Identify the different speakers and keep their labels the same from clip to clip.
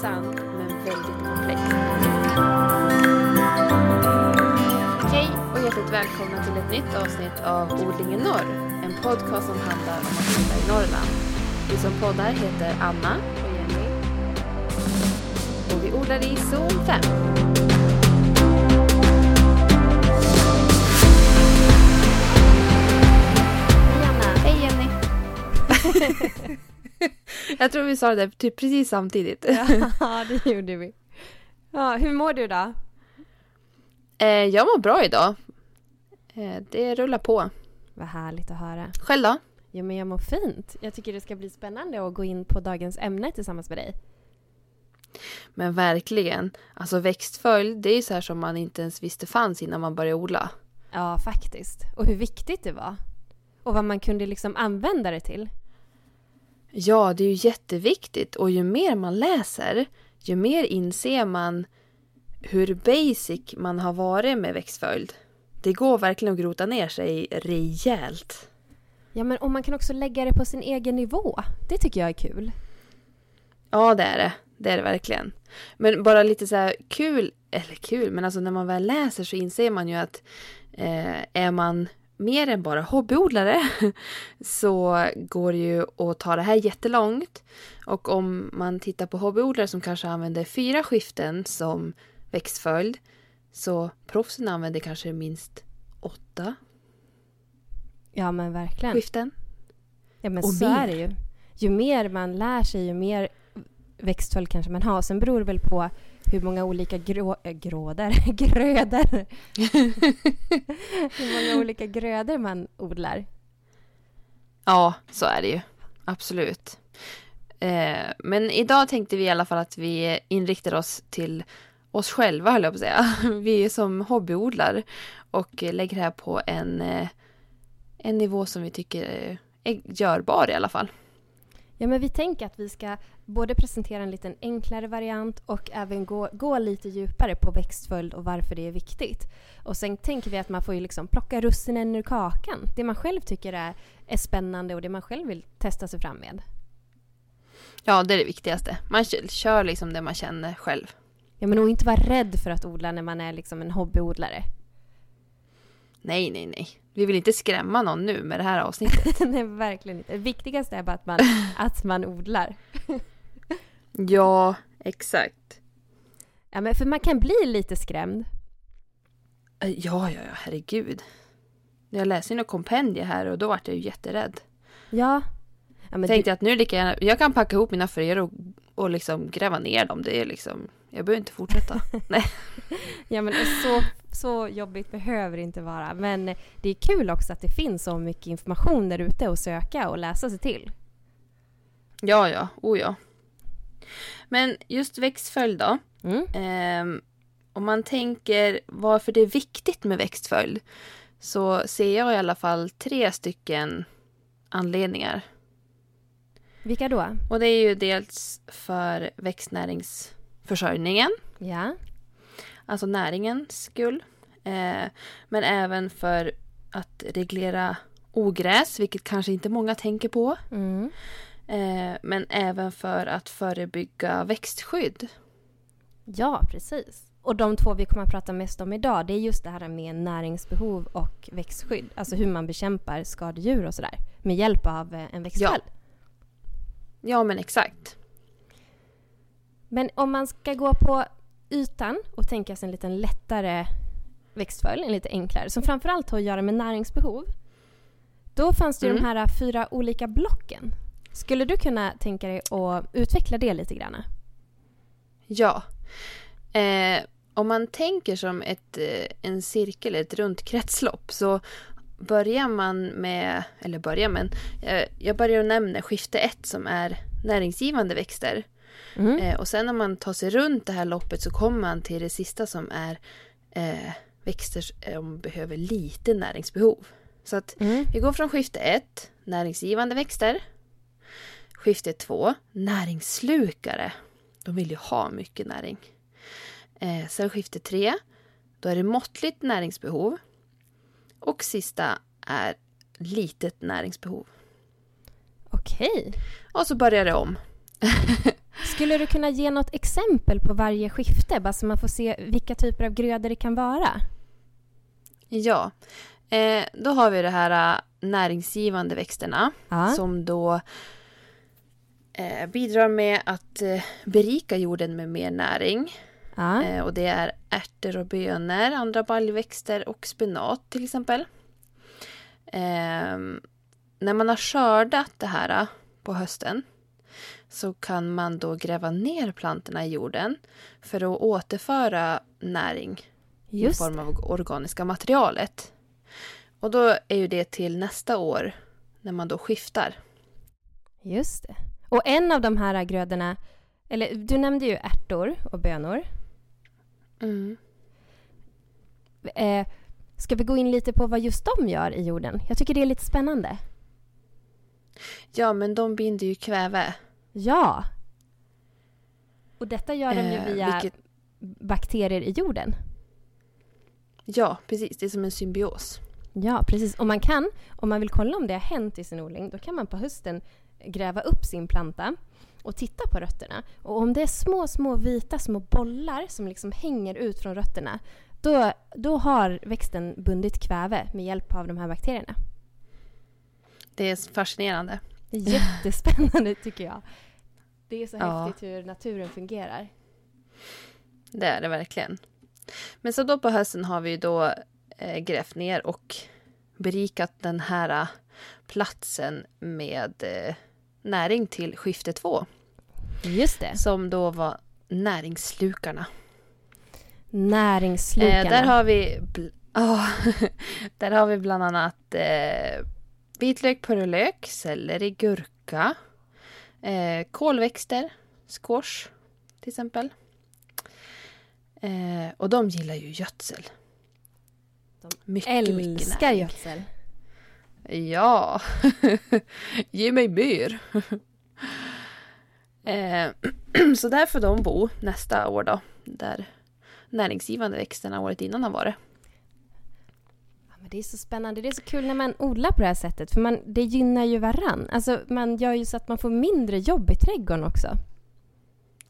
Speaker 1: intressant men väldigt komplext. Hej och hjärtligt välkomna till ett nytt avsnitt av Odling i norr. En podcast som handlar om att odla i Norrland. Vi som poddar heter Anna och Jenny. Och vi odlar i zon 5. Hej Anna! Hej Jenny! Jag tror vi sa det typ precis samtidigt.
Speaker 2: Ja, det gjorde vi. Ja, hur mår du då?
Speaker 1: Eh, jag mår bra idag. Eh, det rullar på.
Speaker 2: Vad härligt att höra.
Speaker 1: Själv då?
Speaker 2: Jo, men jag mår fint. Jag tycker det ska bli spännande att gå in på dagens ämne tillsammans med dig.
Speaker 1: Men verkligen. Alltså växtföljd, det är ju så här som man inte ens visste fanns innan man började odla.
Speaker 2: Ja, faktiskt. Och hur viktigt det var. Och vad man kunde liksom använda det till.
Speaker 1: Ja, det är ju jätteviktigt och ju mer man läser, ju mer inser man hur basic man har varit med växtföljd. Det går verkligen att grota ner sig rejält.
Speaker 2: Ja, men och man kan också lägga det på sin egen nivå. Det tycker jag är kul.
Speaker 1: Ja, det är det. Det är det verkligen. Men bara lite så här kul, eller kul, men alltså när man väl läser så inser man ju att eh, är man mer än bara hobbyodlare så går det ju att ta det här jättelångt. Och om man tittar på hobbyodlare som kanske använder fyra skiften som växtföljd så proffsen använder kanske minst åtta
Speaker 2: Ja, men verkligen.
Speaker 1: skiften.
Speaker 2: Ja, men
Speaker 1: Och
Speaker 2: så
Speaker 1: mer.
Speaker 2: är det ju. Ju mer man lär sig, ju mer växtföljd kanske man har. Sen beror det väl på hur många olika grå, äh, grådor, grödor. hur många olika grödor man odlar.
Speaker 1: Ja, så är det ju. Absolut. Eh, men idag tänkte vi i alla fall att vi inriktar oss till oss själva, höll jag på att säga. Vi är som hobbyodlar och lägger det här på en, eh, en nivå som vi tycker är görbar i alla fall.
Speaker 2: Ja, men vi tänker att vi ska både presentera en liten enklare variant och även gå, gå lite djupare på växtföljd och varför det är viktigt. Och sen tänker vi att man får ju liksom plocka russinen ur kakan. Det man själv tycker är, är spännande och det man själv vill testa sig fram med.
Speaker 1: Ja, det är det viktigaste. Man kör, liksom det man känner själv.
Speaker 2: Ja, men och inte vara rädd för att odla när man är liksom en hobbyodlare.
Speaker 1: Nej, nej, nej. Vi vill inte skrämma någon nu med det här avsnittet.
Speaker 2: Nej, verkligen inte. Det viktigaste är bara att man, att man odlar.
Speaker 1: ja, exakt.
Speaker 2: Ja, men för man kan bli lite skrämd.
Speaker 1: Ja, ja, ja, herregud. Jag läste ju något kompendie här och då vart jag ju jätterädd.
Speaker 2: Ja. ja men
Speaker 1: Tänkte jag att nu lika gärna, jag kan packa ihop mina fröer och, och liksom gräva ner dem. Det är liksom, jag behöver inte fortsätta. Nej.
Speaker 2: Ja, men så, så jobbigt behöver det inte vara. Men det är kul också att det finns så mycket information där ute att söka och läsa sig till.
Speaker 1: Ja, ja, oh ja. Men just växtföljd då.
Speaker 2: Mm.
Speaker 1: Ehm, om man tänker varför det är viktigt med växtföljd så ser jag i alla fall tre stycken anledningar.
Speaker 2: Vilka då?
Speaker 1: Och det är ju dels för växtnäringsförsörjningen,
Speaker 2: Ja.
Speaker 1: Alltså näringens skull. Eh, men även för att reglera ogräs, vilket kanske inte många tänker på.
Speaker 2: Mm.
Speaker 1: Eh, men även för att förebygga växtskydd.
Speaker 2: Ja, precis. Och de två vi kommer att prata mest om idag, det är just det här med näringsbehov och växtskydd. Alltså hur man bekämpar skadedjur och sådär. Med hjälp av eh, en växtföljd.
Speaker 1: Ja, men exakt.
Speaker 2: Men om man ska gå på ytan och tänka sig en lite lättare växtföljd, en lite enklare, som framförallt har att göra med näringsbehov. Då fanns det ju
Speaker 1: Mm.
Speaker 2: de här fyra olika blocken. Skulle du kunna tänka dig att utveckla det lite grann?
Speaker 1: Ja. Eh, om man tänker som ett, eh, en cirkel, ett runt kretslopp så börjar man med, eller börjar men, eh, jag börjar nämna skifte ett som är näringsgivande växter.
Speaker 2: Mm.
Speaker 1: Eh, och sen när man tar sig runt det här loppet så kommer man till det sista som är eh, växter som behöver lite näringsbehov. Så att
Speaker 2: Mm.
Speaker 1: vi går från skifte 1, näringsgivande växter. Skifte 2, näringsslukare. De vill ju ha mycket näring. Eh, sen skifte 3, då är det måttligt näringsbehov. Och sista är litet näringsbehov.
Speaker 2: Okej.
Speaker 1: Och så börjar det om.
Speaker 2: Skulle du kunna ge något exempel på varje skifte, bara så man får se vilka typer av grödor det kan vara?
Speaker 1: Ja, eh, då har vi det här äh, näringsgivande växterna
Speaker 2: Ja.
Speaker 1: som då eh, bidrar med att eh, berika jorden med mer näring.
Speaker 2: Ja.
Speaker 1: Eh, och det är ärtor och bönor, andra baljväxter och spenat till exempel. Ehm, när man har skördat det här äh, på hösten så kan man då gräva ner plantorna i jorden för att återföra näring i
Speaker 2: Just
Speaker 1: form av organiska materialet. Och då är ju det till nästa år när man då skiftar.
Speaker 2: Just det. Och en av de här grödorna, eller du nämnde ju ärtor och bönor.
Speaker 1: Mm.
Speaker 2: Eh, ska vi gå in lite på vad just de gör i jorden? Jag tycker det är lite spännande.
Speaker 1: Ja, men de binder ju kväve.
Speaker 2: Ja! Och detta gör de ju
Speaker 1: Eh,
Speaker 2: via
Speaker 1: vilket-
Speaker 2: bakterier i jorden.
Speaker 1: Ja, precis. Det är som en symbios.
Speaker 2: Ja, precis. Och man kan, om man vill kolla om det har hänt i sin odling, då kan man på hösten gräva upp sin planta och titta på rötterna. Och om det är små, små vita små bollar som liksom hänger ut från rötterna, då, då har växten bundit kväve med hjälp av de här bakterierna.
Speaker 1: Det är fascinerande.
Speaker 2: Det är jättespännande tycker jag. Det är så
Speaker 1: Ja.
Speaker 2: häftigt hur naturen fungerar.
Speaker 1: Det är det verkligen. Men så då på hösten har vi då eh, grävt ner och berikat den här eh, platsen med eh, näring till skifte två.
Speaker 2: Just det.
Speaker 1: Som då var näringsslukarna.
Speaker 2: Näringsslukarna.
Speaker 1: Eh, där har vi ja, där har vi bland annat eh, vitlök, purjolök, selleri, gurka, eh, kolväxter, squash till exempel. Eh, och de gillar ju gödsel.
Speaker 2: De
Speaker 1: mycket, mycket
Speaker 2: Älskar
Speaker 1: näring.
Speaker 2: gödsel.
Speaker 1: Ja, ge mig mer. eh, så där får de bo nästa år då. Där näringsgivande växterna året innan har varit.
Speaker 2: Det är så spännande. Det är så kul när man odlar på det här sättet. För man, det gynnar ju varann. Alltså, man gör ju så att man får mindre jobb i trädgården också.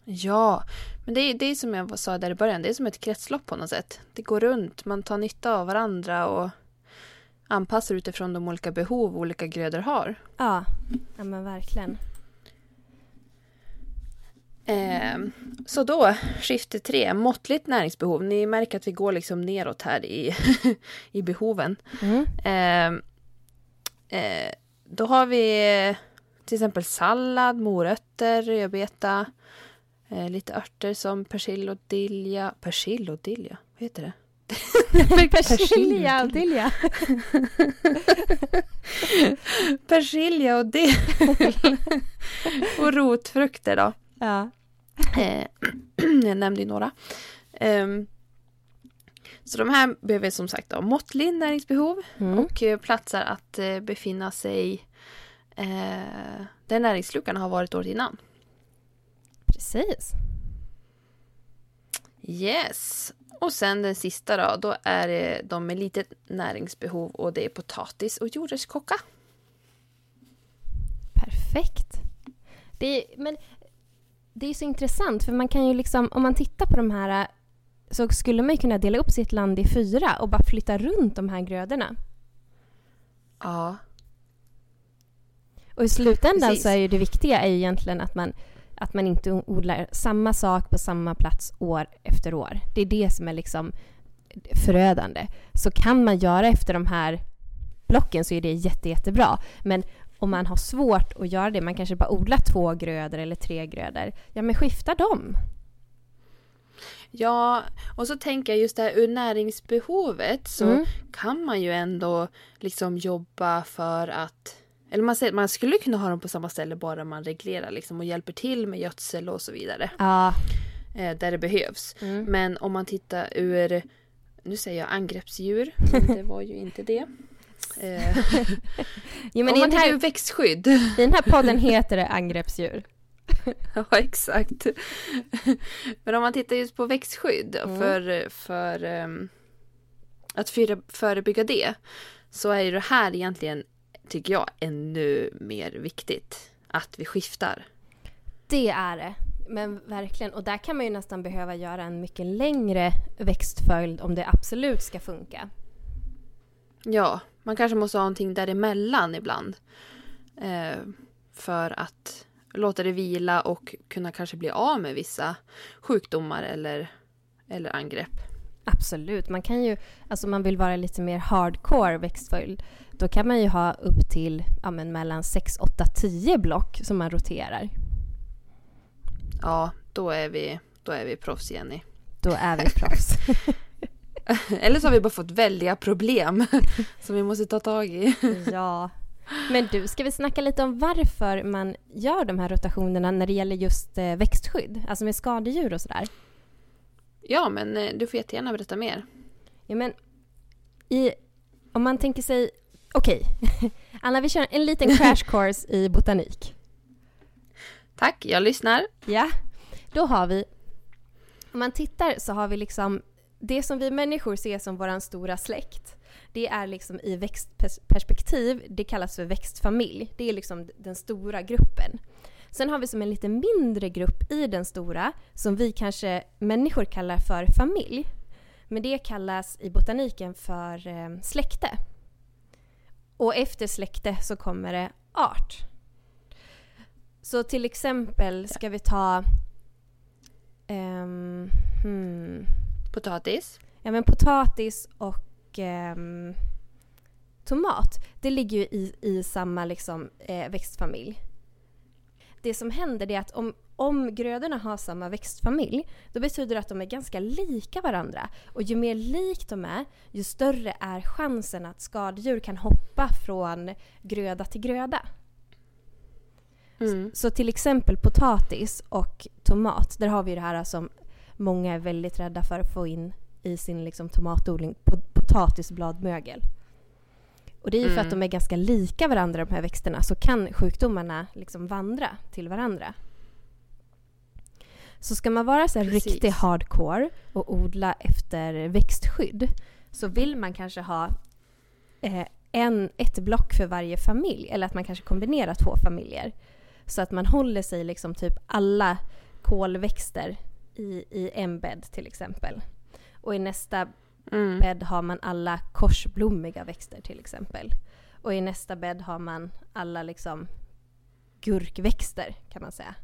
Speaker 1: Ja, men det är, det är som jag sa där i början, det är som ett kretslopp på något sätt. Det går runt, man tar nytta av varandra och anpassar utifrån de olika behov olika grödor har.
Speaker 2: Ja, ja men verkligen.
Speaker 1: Eh, så då, skifte tre, måttligt näringsbehov. Ni märker att vi går liksom neråt här i, i behoven.
Speaker 2: Mm.
Speaker 1: Eh, eh, då har vi till exempel sallad, morötter, rödbeta, eh, lite örter som persilja och dilja. Persilja och dilja, vad heter det?
Speaker 2: Persilja och dilja.
Speaker 1: Persilja och dill. och rotfrukter då.
Speaker 2: Ja.
Speaker 1: Eh, jag nämnde ju några. Ehm, så de här behöver som sagt ha måttlig näringsbehov
Speaker 2: Mm.
Speaker 1: och eh, platser att eh, befinna sig eh, där näringslukarna har varit året innan.
Speaker 2: Precis.
Speaker 1: Yes. Och sen den sista då, då är det de med litet näringsbehov och det är potatis och jordärtskocka.
Speaker 2: Perfekt. Det är, men det är så intressant för man kan ju liksom, om man tittar på de här så skulle man kunna dela upp sitt land i fyra och bara flytta runt de här grödorna.
Speaker 1: Ja.
Speaker 2: Och i slutändan
Speaker 1: Precis.
Speaker 2: så är ju det viktiga är ju egentligen att man, att man inte odlar samma sak på samma plats år efter år. Det är det som är liksom förödande. Så kan man göra efter de här blocken så är det jätte, jättebra. Men om man har svårt att göra det, man kanske bara odlar två grödor eller tre grödor, ja men skifta dem.
Speaker 1: Ja, och så tänker jag just det här ur näringsbehovet så
Speaker 2: Mm.
Speaker 1: kan man ju ändå liksom jobba för att eller man, säger, man skulle kunna ha dem på samma ställe bara man reglerar liksom och hjälper till med gödsel och så vidare.
Speaker 2: Ja.
Speaker 1: Eh, där det behövs.
Speaker 2: Mm.
Speaker 1: Men om man tittar ur, nu säger jag angreppsdjur, men det var ju inte det. Eh,
Speaker 2: Jo, men
Speaker 1: om man
Speaker 2: här,
Speaker 1: växtskydd.
Speaker 2: I den här podden heter det angreppsdjur.
Speaker 1: Ja, exakt. Men om man tittar just på växtskydd
Speaker 2: Mm.
Speaker 1: för, för ehm, att före- förebygga det så är ju det här egentligen, tycker jag, ännu mer viktigt. Att vi skiftar.
Speaker 2: Det är det. Men verkligen, och där kan man ju nästan behöva göra en mycket längre växtföljd om det absolut ska funka.
Speaker 1: Ja, man kanske måste ha någonting däremellan ibland. Eh, för att låta det vila och kunna kanske bli av med vissa sjukdomar eller, eller angrepp.
Speaker 2: Absolut, man kan ju, alltså man vill vara lite mer hardcore växtföljd, då kan man ju ha upp till ja, men mellan 6, 8, 10 block som man roterar.
Speaker 1: Ja, då är vi, då är vi proffs Jenny.
Speaker 2: Då är vi proffs.
Speaker 1: Eller så har vi bara fått väldiga problem som vi måste ta tag i.
Speaker 2: ja. Men du, ska vi snacka lite om varför man gör de här rotationerna när det gäller just eh, växtskydd? Alltså med skadedjur och sådär.
Speaker 1: Ja, men eh, du får jättegärna berätta mer.
Speaker 2: Ja, men i, om man tänker sig... Okej, okay. Anna, vi kör en liten crash course i botanik.
Speaker 1: Tack, jag lyssnar.
Speaker 2: Ja, då har vi... Om man tittar så har vi liksom det som vi människor ser som vår stora släkt. Det är liksom i växtperspektiv, det kallas för växtfamilj. Det är liksom den stora gruppen. Sen har vi som en lite mindre grupp i den stora som vi kanske människor kallar för familj. Men det kallas i botaniken för eh, släkte. Och efter släkte så kommer det art. Så till exempel ska vi ta... Um,
Speaker 1: hmm. Potatis?
Speaker 2: Ja men potatis och um, tomat. Det ligger ju i, i samma liksom, eh, växtfamilj det som händer är att om, om grödorna har samma växtfamilj, då betyder det att de är ganska lika varandra. Och ju mer lik de är, ju större är chansen att skadedjur kan hoppa från gröda till gröda. Mm. Så till exempel potatis och tomat, där har vi det här som många är väldigt rädda för att få in i sin liksom, tomatodling, potatisbladmögel. Och det är ju för mm. att de är ganska lika varandra de här växterna så kan sjukdomarna liksom vandra till varandra. Så ska man vara så här riktigt hardcore och odla efter växtskydd så vill man kanske ha eh, en, ett block för varje familj eller att man kanske kombinerar två familjer. Så att man håller sig liksom typ alla kolväxter i, i en bädd till exempel. Och i nästa Mm. bädd har man alla korsblommiga växter till exempel. Och i nästa bädd har man alla liksom gurkväxter kan man säga.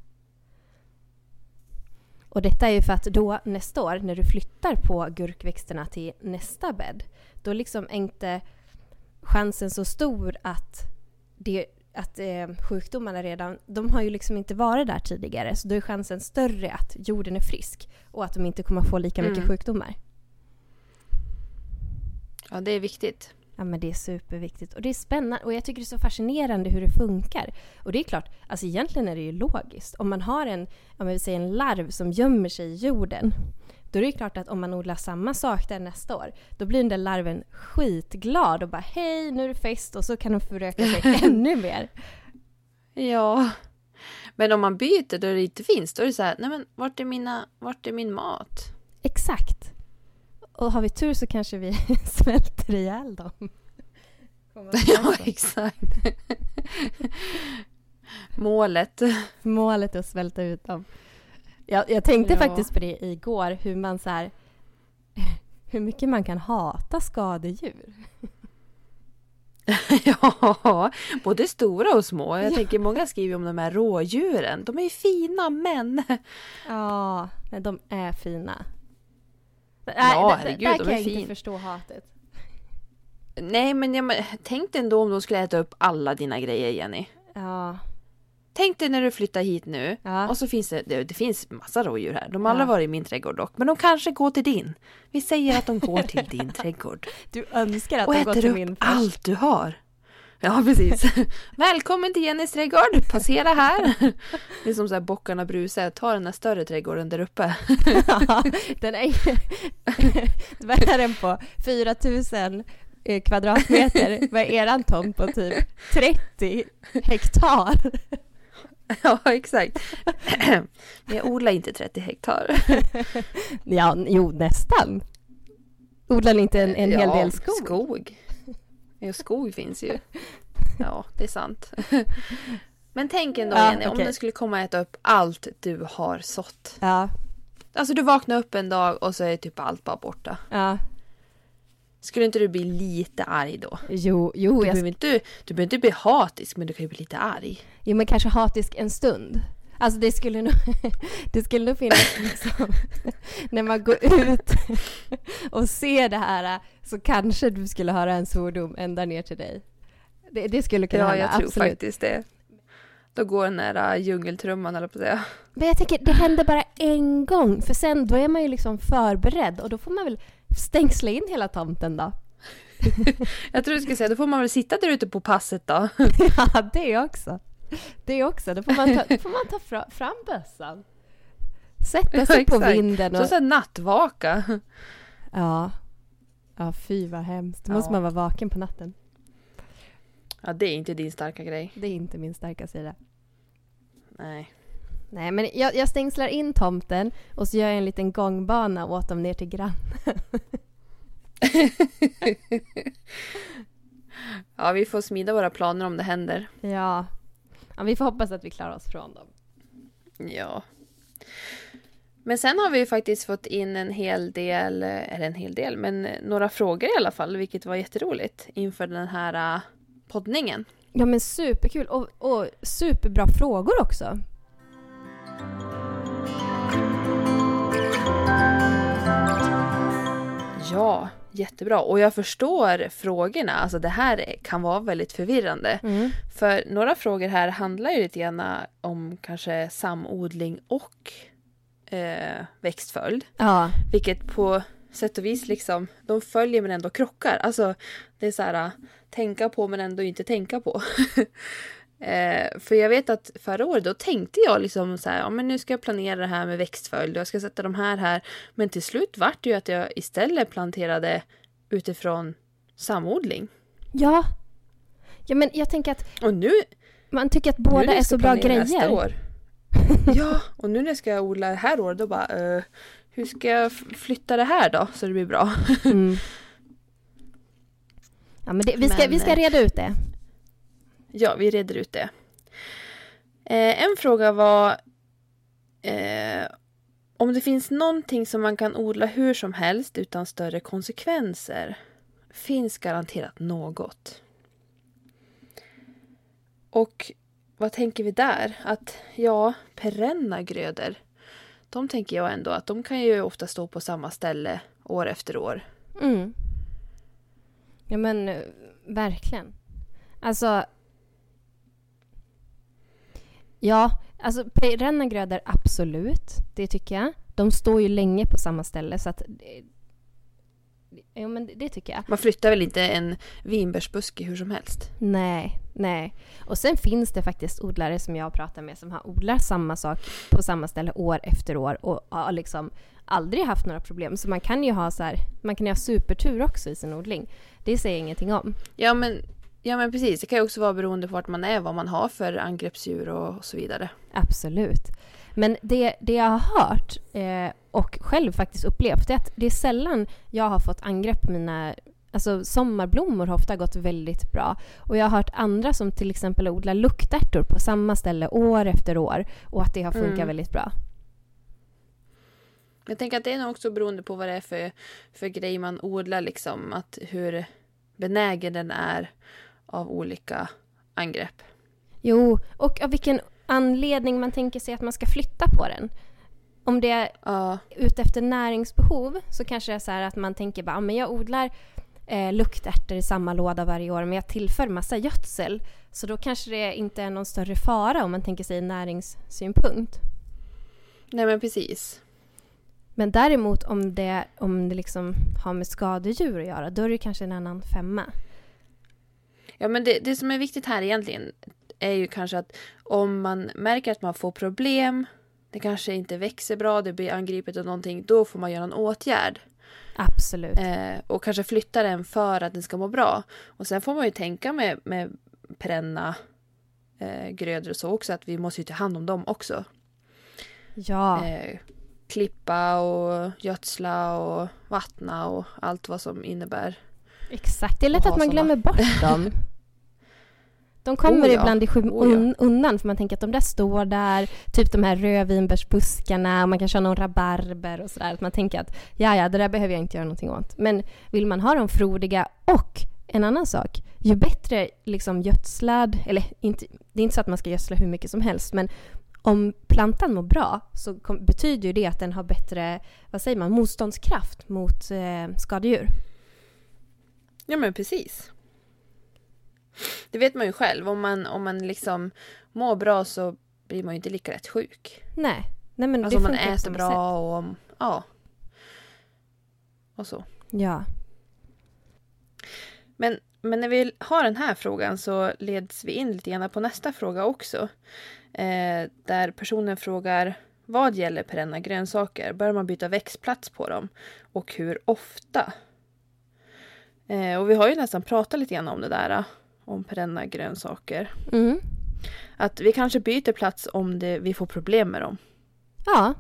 Speaker 2: Och detta är ju för att då nästa år när du flyttar på gurkväxterna till nästa bädd, då liksom är inte chansen så stor att, det, att eh, sjukdomarna redan, de har ju liksom inte varit där tidigare, så då är chansen större att jorden är frisk och att de inte kommer få lika mycket mm. sjukdomar.
Speaker 1: Ja, det är viktigt.
Speaker 2: Ja, men det är superviktigt. Och det är spännande och jag tycker det är så fascinerande hur det funkar. Och det är klart, alltså egentligen är det ju logiskt. Om man har en, om vi säger en larv som gömmer sig i jorden, då är det klart att om man odlar samma sak där nästa år, då blir den där larven skitglad och bara hej, nu är det fest och så kan de föröka sig ännu mer.
Speaker 1: Ja. Men om man byter då det inte finns, då är det så här, nej men vart är, mina, vart är min mat?
Speaker 2: Exakt. Och har vi tur så kanske vi svälter ihjäl dem.
Speaker 1: ja, exakt. Målet.
Speaker 2: Målet är att svälta ut dem. Jag, jag tänkte ja. faktiskt på det igår, hur man så här, hur mycket man kan hata skadedjur.
Speaker 1: ja, både stora och små. Jag ja. tänker många skriver om de här rådjuren. De är ju fina men...
Speaker 2: Ja, de är fina.
Speaker 1: Ja, herregud,
Speaker 2: där, där kan jag fin. inte förstå hatet.
Speaker 1: Nej, men jag, tänk dig ändå om de skulle äta upp alla dina grejer, Jenny.
Speaker 2: Ja.
Speaker 1: Tänk dig när du flyttar hit nu ja. och så finns det, det, det finns massa rådjur här. De har ja. aldrig varit i min trädgård dock, men de kanske går till din. Vi säger att de går till din trädgård.
Speaker 2: Du önskar att och de går till min
Speaker 1: Och äter upp allt du har. Ja, precis. Välkommen till Jennys trädgård. Passera här. Det är som så här bockarna brusar. Ta den där större trädgården där uppe.
Speaker 2: ja, den är Vad är den på? 4000 eh, kvadratmeter. Vad är eran tomt på? Typ 30 hektar.
Speaker 1: Ja, exakt. Men jag odlar inte 30 hektar.
Speaker 2: Ja, jo, nästan. Odlar inte en, en ja, hel del skog?
Speaker 1: skog. Ja, skog finns ju. Ja, det är sant. Men tänk ändå
Speaker 2: Ja,
Speaker 1: Jenny, om
Speaker 2: okej.
Speaker 1: den skulle komma och äta upp allt du har sått.
Speaker 2: Ja,
Speaker 1: Alltså du vaknar upp en dag och så är typ allt bara borta.
Speaker 2: ja.
Speaker 1: Skulle inte du bli lite arg då?
Speaker 2: Jo, jo,
Speaker 1: Du
Speaker 2: jag,
Speaker 1: behöver inte, du behöver inte bli hatisk men du kan ju bli lite arg.
Speaker 2: Jo, men kanske hatisk en stund. Alltså det skulle nog, det skulle nog finnas liksom, när man går ut och ser det här så kanske du skulle höra en svordom ända ner till dig. Det, det skulle kunna
Speaker 1: Ja,
Speaker 2: hända,
Speaker 1: jag tror
Speaker 2: absolut.
Speaker 1: faktiskt det. Då går den där äh, djungeltrumman eller på säga.
Speaker 2: Men jag tänker, det händer bara en gång, för sen då är man ju liksom förberedd och då får man väl stängsla in hela tomten då.
Speaker 1: Jag tror du skulle säga, då får man väl sitta där ute på passet då.
Speaker 2: Ja, det också. Det också. Då får man ta, får man ta fra, fram bössan. Sätta sig på
Speaker 1: Exakt.
Speaker 2: vinden
Speaker 1: Så
Speaker 2: och...
Speaker 1: såhär nattvaka.
Speaker 2: Ja. Ja, fy vad hemskt. Då måste
Speaker 1: Ja.
Speaker 2: man vara vaken på natten.
Speaker 1: Ja, det är inte din starka grej.
Speaker 2: Det är inte min starka sida.
Speaker 1: Nej.
Speaker 2: Nej, men jag, jag stängslar in tomten och så gör jag en liten gångbana åt dem ner till grannen.
Speaker 1: Ja, vi får smida våra planer om det händer.
Speaker 2: Ja. Ja. Vi får hoppas att vi klarar oss från dem.
Speaker 1: Ja. Men sen har vi ju faktiskt fått in en hel del, eller en hel del, men några frågor i alla fall, vilket var jätteroligt inför den här äh, poddningen.
Speaker 2: Ja, men superkul. Och, och superbra frågor också.
Speaker 1: Ja, jättebra. Och jag förstår frågorna. Alltså det här kan vara väldigt förvirrande.
Speaker 2: Mm.
Speaker 1: För några frågor här handlar ju lite grann om kanske samodling och eh, växtföljd.
Speaker 2: Ja.
Speaker 1: Vilket på sätt och vis liksom, de följer men ändå krockar. Alltså det är så här, tänka på men ändå inte tänka på. eh, för jag vet att förra året då tänkte jag liksom så här, ja men nu ska jag planera det här med växtföljd och jag ska sätta de här här. Men till slut vart det ju att jag istället planterade utifrån samodling.
Speaker 2: Ja. Ja, men jag tänker att
Speaker 1: Och nu,
Speaker 2: man tycker att båda är så bra
Speaker 1: planera nästa
Speaker 2: grejer.
Speaker 1: År, ja, och nu när jag ska odla det här året då bara, eh, hur ska jag flytta det här då så det blir bra?
Speaker 2: Mm. Ja, men det, vi, ska,
Speaker 1: Men,
Speaker 2: vi ska
Speaker 1: eh,
Speaker 2: reda ut det.
Speaker 1: Ja, vi reder ut det. Eh, en fråga var eh, om det finns någonting som man kan odla hur som helst utan större konsekvenser. Finns garanterat något. Och vad tänker vi där? Att ja, perenna grödor. De tänker jag ändå att de kan ju ofta stå på samma ställe år efter år.
Speaker 2: Mm. Ja, men eh, verkligen. Alltså... Ja, alltså perenna grödor, absolut. Det tycker jag. De står ju länge på samma ställe, så att... det- Jo, men det tycker jag.
Speaker 1: Man flyttar väl inte en vinbärsbuske hur som helst?
Speaker 2: Nej, nej. Och sen finns det faktiskt odlare som jag pratar med som har odlat samma sak på samma ställe år efter år och har liksom aldrig haft några problem. Så man kan ju ha så här, man kan ju ha supertur också i sin odling. Det säger jag ingenting om.
Speaker 1: Ja men, ja men precis, det kan ju också vara beroende på vart man är, vad man har för angreppsdjur och så vidare.
Speaker 2: Absolut. Men det, det jag har hört eh, och själv faktiskt upplevt är att det är sällan jag har fått angrepp på mina Alltså sommarblommor har ofta gått väldigt bra. Och jag har hört andra som till exempel odlar luktärtor på samma ställe år efter år och att det har funkat
Speaker 1: Mm.
Speaker 2: väldigt bra.
Speaker 1: Jag tänker att det är nog också beroende på vad det är för, för grej man odlar liksom, att hur benägen den är av olika angrepp.
Speaker 2: Jo, och av vilken anledning man tänker sig att man ska flytta på den. Om det är
Speaker 1: Ja,
Speaker 2: ute efter näringsbehov så kanske det är så här att man tänker bara, "Ah, men jag odlar eh, luktärtor i samma låda varje år men jag tillför massa gödsel. Så då kanske det inte är någon större fara om man tänker sig näringssynpunkt.
Speaker 1: nej men precis.
Speaker 2: Men däremot om det, om det liksom har med skadedjur att göra, då är det kanske en annan femma.
Speaker 1: Ja men det, det som är viktigt här egentligen är ju kanske att om man märker att man får problem, det kanske inte växer bra, det blir angripet av någonting, då får man göra en åtgärd.
Speaker 2: Absolut.
Speaker 1: Eh, och kanske flytta den för att den ska må bra. Och sen får man ju tänka med, med perenna eh, grödor och så också att vi måste ju ta hand om dem också.
Speaker 2: Ja,
Speaker 1: Eh, klippa och gödsla och vattna och allt vad som innebär.
Speaker 2: Exakt. Det är lätt att man
Speaker 1: såna.
Speaker 2: glömmer bort dem. De kommer
Speaker 1: Oh ja.
Speaker 2: ibland i skym-
Speaker 1: Oh ja.
Speaker 2: för man tänker att de där står där, typ de här rödvinbärsbuskarna och man kanske har någon rabarber och sådär. Att man tänker att ja, ja, det där behöver jag inte göra någonting åt. Men vill man ha dem frodiga och en annan sak, ju bättre liksom gödslad, eller inte, det är inte så att man ska gödsla hur mycket som helst, men om plantan mår bra så betyder ju det att den har bättre, vad säger man, motståndskraft mot eh, skadedjur.
Speaker 1: Ja men precis. Det vet man ju själv. Om man, om man liksom mår bra så blir man ju inte lika lätt sjuk.
Speaker 2: Nej, nej men
Speaker 1: Alltså om man äter bra
Speaker 2: sätt.
Speaker 1: och om, ja. Och så.
Speaker 2: Ja.
Speaker 1: Men, men när vi har den här frågan så leds vi in lite grann på nästa fråga också. Eh, där personen frågar vad gäller perenna grönsaker? Bör man byta växtplats på dem? Och hur ofta? Eh, och vi har ju nästan pratat lite grann om det där. eh, Om perenna grönsaker.
Speaker 2: Mm.
Speaker 1: Att vi kanske byter plats om det, vi får problem med dem.
Speaker 2: Ja.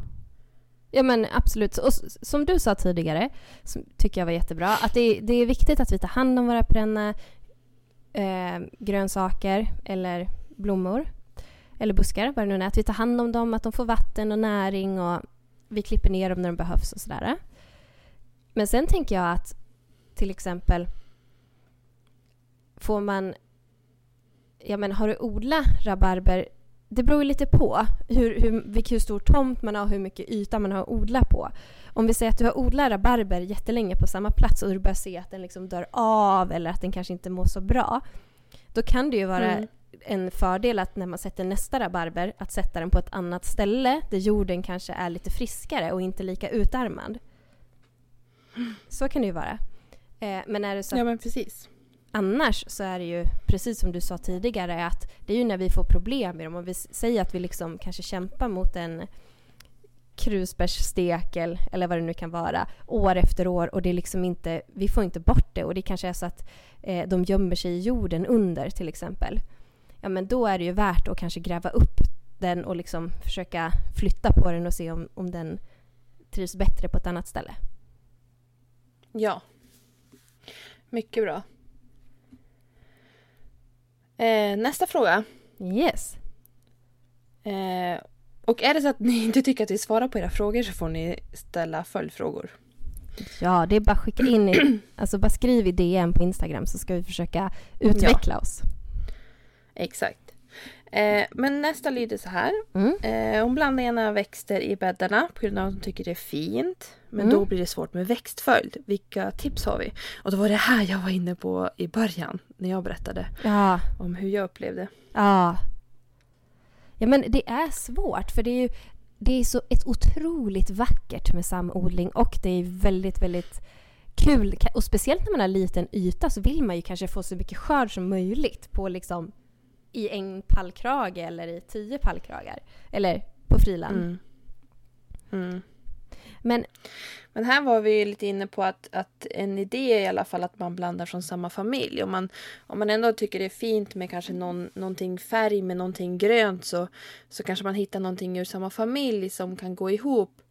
Speaker 2: Ja men absolut. Och som du sa tidigare, som tycker jag var jättebra, att det är, det är viktigt att vi tar hand om våra perenna eh, grönsaker eller blommor eller buskar, vad det nu är. Att vi tar hand om dem, att de får vatten och näring och vi klipper ner dem när de behövs och sådär. Men sen tänker jag att till exempel får man Ja men har du odlat rabarber det beror ju lite på hur, hur, hur stor tomt man har hur mycket yta man har odlat på. Om vi säger att du har odlat rabarber jättelänge på samma plats och du börjar se att den liksom dör av eller att den kanske inte mår så bra. Då kan det ju vara
Speaker 1: Mm.
Speaker 2: en fördel att när man sätter nästa rabarber att sätta den på ett annat ställe där jorden kanske är lite friskare och inte lika utarmad. Så kan det ju vara. Eh, men är det så att
Speaker 1: Ja men precis.
Speaker 2: Annars så är det ju, precis som du sa tidigare, att det är ju när vi får problem med dem. Om vi säger att vi liksom kanske kämpar mot en krusbärsstekel eller vad det nu kan vara år efter år och det är liksom inte, vi får inte bort det och det kanske är så att eh, de gömmer sig i jorden under till exempel. Ja men då är det ju värt att kanske gräva upp den och liksom försöka flytta på den och se om, om den trivs bättre på ett annat ställe.
Speaker 1: Ja. Mycket bra. Eh, nästa fråga.
Speaker 2: Yes.
Speaker 1: Eh, och är det så att ni inte tycker att vi svarar på era frågor så får ni ställa följdfrågor.
Speaker 2: Ja, det är bara att skicka in i, alltså bara skriv i DM på Instagram så ska vi försöka utveckla oss.
Speaker 1: Exakt. Eh, men nästa lyder så här.
Speaker 2: Mm.
Speaker 1: Eh, hon blandar gärna växter i bäddarna på grund av att hon tycker det är fint. Men
Speaker 2: Mm.
Speaker 1: då blir det svårt med växtföljd. Vilka tips har vi? Och då var det här jag var inne på i början när jag berättade
Speaker 2: Ja,
Speaker 1: om hur jag upplevde.
Speaker 2: ja. Ja, men det är svårt för det är ju det är så ett otroligt vackert med samodling och det är väldigt, väldigt kul. Och speciellt när man har liten yta så vill man ju kanske få så mycket skörd som möjligt på liksom i en pallkrage eller i tio pallkragar. Eller på friland.
Speaker 1: Mm. Mm.
Speaker 2: Men
Speaker 1: Men här var vi lite inne på att, att en idé är i alla fall att man blandar från samma familj. Om man, om man ändå tycker det är fint med kanske någon, någonting färg med någonting grönt så, så kanske man hittar någonting ur samma familj som kan gå ihop.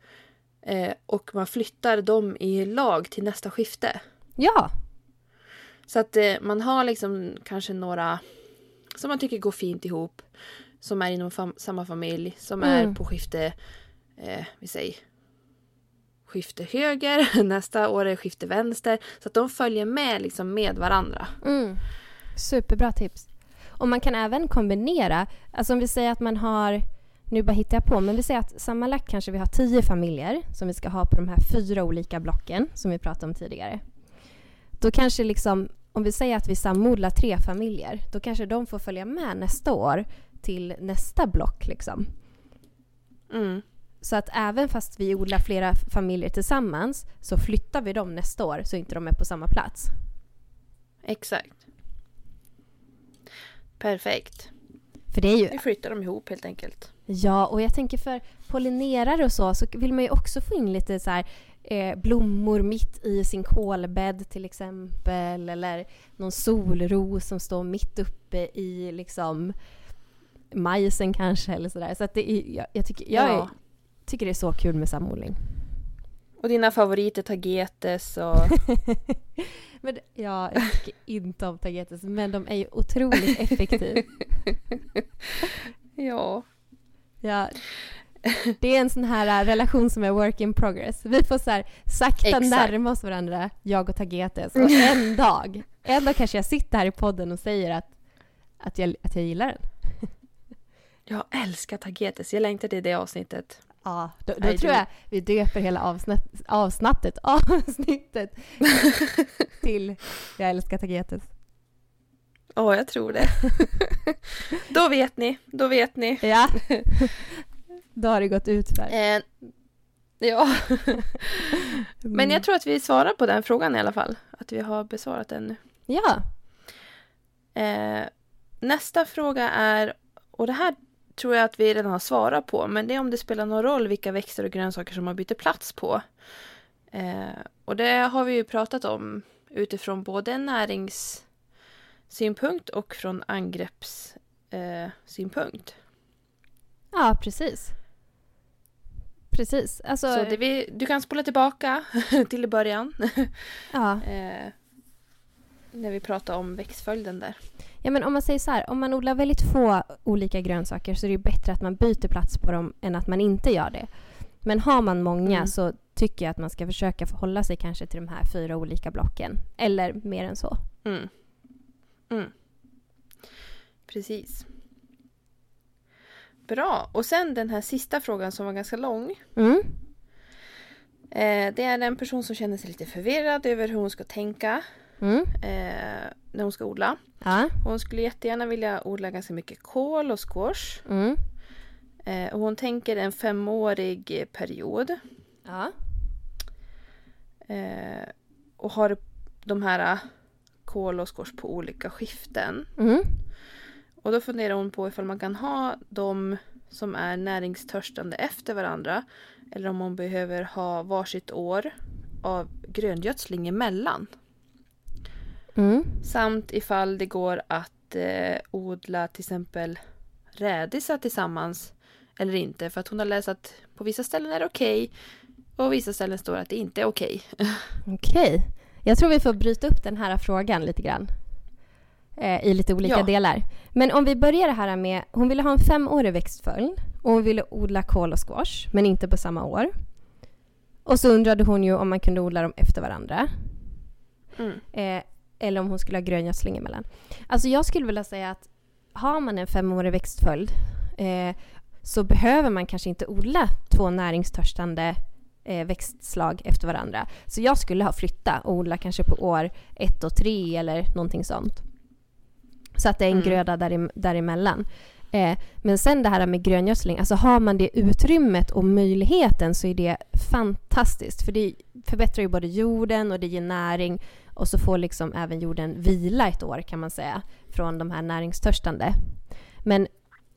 Speaker 1: Eh, och man flyttar dem i lag till nästa skifte.
Speaker 2: ja,
Speaker 1: Så att eh, man har liksom kanske några som man tycker går fint ihop. Som är inom fam- samma familj. Som
Speaker 2: Mm.
Speaker 1: är på skifte, eh, vi säger skifte höger. Nästa år är skifte vänster. Så att de följer med liksom med varandra.
Speaker 2: Mm. Superbra tips. Och man kan även kombinera, alltså om vi säger att man har, nu bara hittar jag på, men vi säger att sammanlagt kanske vi har tio familjer som vi ska ha på de här fyra olika blocken som vi pratade om tidigare. Då kanske liksom, om vi säger att vi samodlar tre familjer, då kanske de får följa med nästa år till nästa block liksom.
Speaker 1: Mm.
Speaker 2: Så att även fast vi odlar flera familjer tillsammans så flyttar vi dem nästa år så inte de är på samma plats.
Speaker 1: Exakt. Perfekt.
Speaker 2: För det är ju
Speaker 1: Vi flyttar dem ihop helt enkelt.
Speaker 2: Ja, och jag tänker för pollinerare och så, så vill man ju också få in lite så här, eh, blommor mitt i sin kolbädd till exempel. Eller någon solros som står mitt uppe i liksom majsen kanske eller sådär. Så att det är, jag, jag, tycker, jag
Speaker 1: Ja.
Speaker 2: tycker det är så kul med samodling.
Speaker 1: Och dina favoriter tagetes och...
Speaker 2: men, ja, jag tycker inte om tagetes, men de är ju otroligt effektiva.
Speaker 1: ja.
Speaker 2: Ja. Det är en sån här äh, relation som är work in progress. Vi får så här sakta
Speaker 1: Exakt.
Speaker 2: närma oss varandra, jag och tagetes. Och en dag, en dag kanske jag sitter här i podden och säger att, att, jag, att jag gillar den.
Speaker 1: Jag älskar tagetes. Jag längtar till det avsnittet.
Speaker 2: Ja, då, då tror jag vi döper hela avsnitt, avsnittet, avsnittet till Jag älskar tagetes.
Speaker 1: Ja, jag tror det. då vet ni. Då vet ni.
Speaker 2: Ja, då har det gått ut för.
Speaker 1: Eh, ja. Men jag tror att vi svarar på den frågan i alla fall. Att vi har besvarat den nu.
Speaker 2: Ja,
Speaker 1: Eh, nästa fråga är, och det här tror jag att vi redan har svarat på, men det är om det spelar någon roll vilka växter och grönsaker som man byter plats på. Eh, och det har vi ju pratat om utifrån både näringssynpunkt och från angreppssynpunkt. Eh,
Speaker 2: ja precis. Precis. Alltså,
Speaker 1: Så det vi, du kan spola tillbaka till i början.
Speaker 2: ja.
Speaker 1: eh, när vi pratade om växtföljden där.
Speaker 2: ja, men om man säger så här, om man odlar väldigt få olika grönsaker så är det bättre att man byter plats på dem än att man inte gör det. Men har man många
Speaker 1: Mm.
Speaker 2: så tycker jag att man ska försöka förhålla sig kanske till de här fyra olika blocken. Eller mer än så.
Speaker 1: Mm. Mm. Precis. Bra. Och sen den här sista frågan som var ganska lång.
Speaker 2: Mm.
Speaker 1: Eh, det är en person som känner sig lite förvirrad över hur hon ska tänka
Speaker 2: Mm.
Speaker 1: eh, när hon ska odla.
Speaker 2: Ja.
Speaker 1: Hon skulle jättegärna vilja odla ganska mycket kål och squash.
Speaker 2: Mm.
Speaker 1: Eh, och hon tänker en femårig period.
Speaker 2: Ja.
Speaker 1: Och har de här kål och squash på olika skiften.
Speaker 2: Mm.
Speaker 1: Och då funderar hon på ifall man kan ha de som är näringstörstande efter varandra. Eller om hon behöver ha varsitt år av gröngödsling emellan.
Speaker 2: Mm.
Speaker 1: Samt ifall det går att eh, odla till exempel rädisa tillsammans eller inte. För att hon har läst att på vissa ställen är det okej och vissa ställen står att det inte är okej.
Speaker 2: Okej. Jag tror vi får bryta upp den här frågan lite grann. Eh, I lite olika
Speaker 1: Ja.
Speaker 2: delar. Men om vi börjar det här med, hon ville ha en femårig växtföljd och hon ville odla kål och squash, men inte på samma år. Och så undrade hon ju om man kunde odla dem efter varandra.
Speaker 1: Mm.
Speaker 2: Eh, eller om hon skulle ha gröngödsling emellan. Alltså jag skulle vilja säga att har man en femårig växtföljd eh, så behöver man kanske inte odla två näringstörstande eh, växtslag efter varandra. Så jag skulle ha flyttat och odla kanske på år ett och tre eller någonting sånt. Så att det är en
Speaker 1: Mm.
Speaker 2: gröda där, däremellan. Eh, men sen det här med gröngödsling, alltså har man det utrymmet och möjligheten så är det fantastiskt. För det förbättrar ju både jorden och det ger näring och så får liksom även jorden vila ett år kan man säga från de här näringstörstande. Men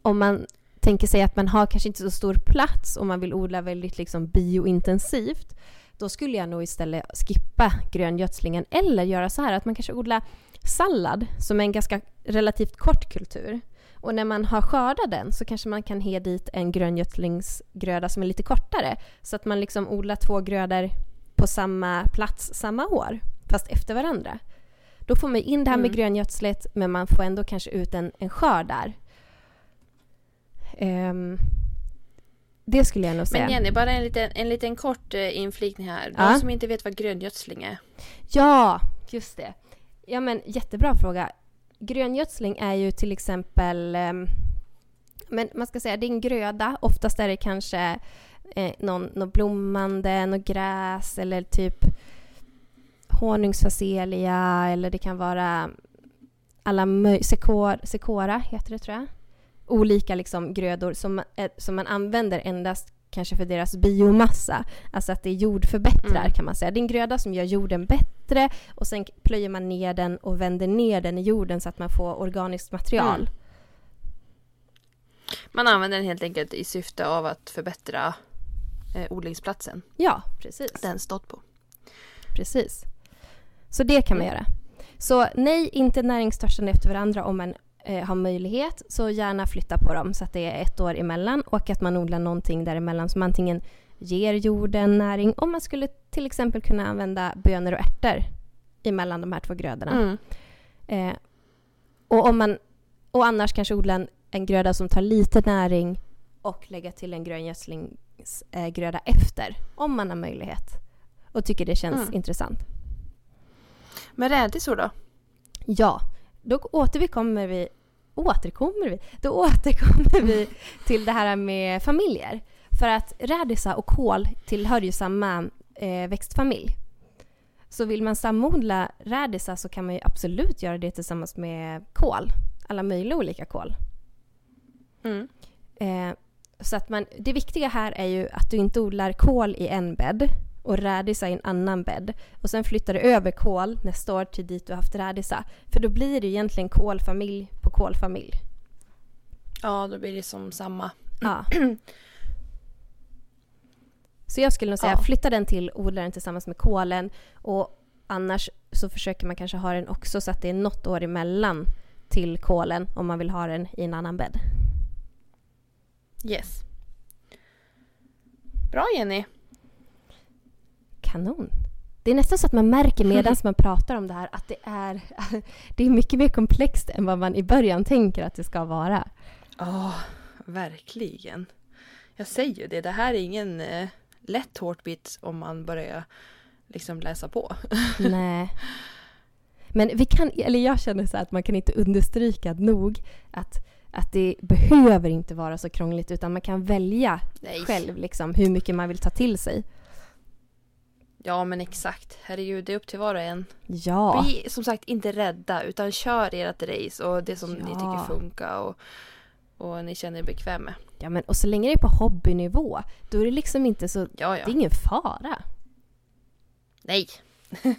Speaker 2: om man tänker sig att man har kanske inte så stor plats och man vill odla väldigt liksom biointensivt då skulle jag nog istället skippa gröngödslingen eller göra så här att man kanske odlar sallad som är en ganska relativt kort kultur. Och när man har skördat den så kanske man kan he dit en gröngödslingsgröda som är lite kortare. Så att man liksom odlar två grödor på samma plats samma år, fast efter varandra. Då får man in det här med
Speaker 1: Mm.
Speaker 2: gröngödslet men man får ändå kanske ut en, en skörd där. Ehm, det skulle jag nog säga.
Speaker 1: Men Jenny, bara en liten, en liten kort eh, inflikning här. De
Speaker 2: Ja.
Speaker 1: som inte vet vad gröngödsling är.
Speaker 2: Ja, just det. Ja, men jättebra fråga. Gröngödsling är ju till exempel... ehm, men man ska säga det är en gröda. Oftast är det kanske eh, någon, någon blommande, något gräs eller typ honungsfacelia eller det kan vara alla möj- sekor, sekora heter det tror jag. Olika liksom grödor som, eh, som man använder endast kanske för deras biomassa. Alltså att det är jordförbättrar
Speaker 1: Mm.
Speaker 2: kan man säga. Det är en gröda som gör jorden bättre och sen plöjer man ner den och vänder ner den i jorden så att man får organiskt material.
Speaker 1: Mm. Man använder den helt enkelt i syfte av att förbättra eh, odlingsplatsen
Speaker 2: Ja, precis.
Speaker 1: den stått på.
Speaker 2: Precis. Så det kan man
Speaker 1: Mm.
Speaker 2: göra. Så nej, inte näringstörstande efter varandra om man eh, har möjlighet. Så gärna flytta på dem så att det är ett år emellan och att man odlar någonting däremellan som antingen ger jorden näring. Och man skulle till exempel kunna använda bönor och ärtor emellan de här två grödorna.
Speaker 1: Mm.
Speaker 2: Eh, och, om man, och annars kanske odla en, en gröda som tar lite näring och lägga till en gröngödslingsgröda eh, efter, om man har möjlighet och tycker det känns
Speaker 1: Mm.
Speaker 2: intressant.
Speaker 1: Men rädisor då?
Speaker 2: Ja, då återkommer vi, återkommer vi, då återkommer vi till det här med familjer. För att rädisa och kål tillhör ju samma eh, växtfamilj. Så vill man samodla rädisa så kan man ju absolut göra det tillsammans med kål. Alla möjliga olika kål.
Speaker 1: Mm.
Speaker 2: Eh, så att man, det viktiga här är ju att du inte odlar kål i en bädd och rädisa i en annan bädd. Och sen flyttar du över kål nästa år till dit du haft rädisa. För då blir det egentligen kålfamilj på kålfamilj.
Speaker 1: Ja, då blir det som samma.
Speaker 2: Ja. Så jag skulle nog säga
Speaker 1: Ja.
Speaker 2: flytta den till odlaren tillsammans med kålen. Och annars så försöker man kanske ha den också så att det är något år emellan till kålen om man vill ha den i en annan bädd.
Speaker 1: Yes. Bra Jenny.
Speaker 2: Kanon. Det är nästan så att man märker medan man pratar om det här att det är, det är mycket mer komplext än vad man i början tänker att det ska vara.
Speaker 1: Ja, verkligen. Jag säger ju det, det här är ingen eh, lätt tårtbit om man börjar liksom läsa på.
Speaker 2: Nej. Men vi kan, eller jag känner så att man kan inte understryka nog att, att det behöver inte vara så krångligt utan man kan välja
Speaker 1: Nej.
Speaker 2: själv liksom hur mycket man vill ta till sig.
Speaker 1: Ja men exakt, herregud det är upp till var och en.
Speaker 2: Ja.
Speaker 1: Bli som sagt inte rädda utan kör ert race och det som ni
Speaker 2: Ja.
Speaker 1: tycker funkar och, och ni känner er bekväm med.
Speaker 2: Ja men, och så länge det är på hobbynivå då är det liksom inte så,
Speaker 1: Ja
Speaker 2: det är
Speaker 1: ja.
Speaker 2: ingen fara.
Speaker 1: Nej.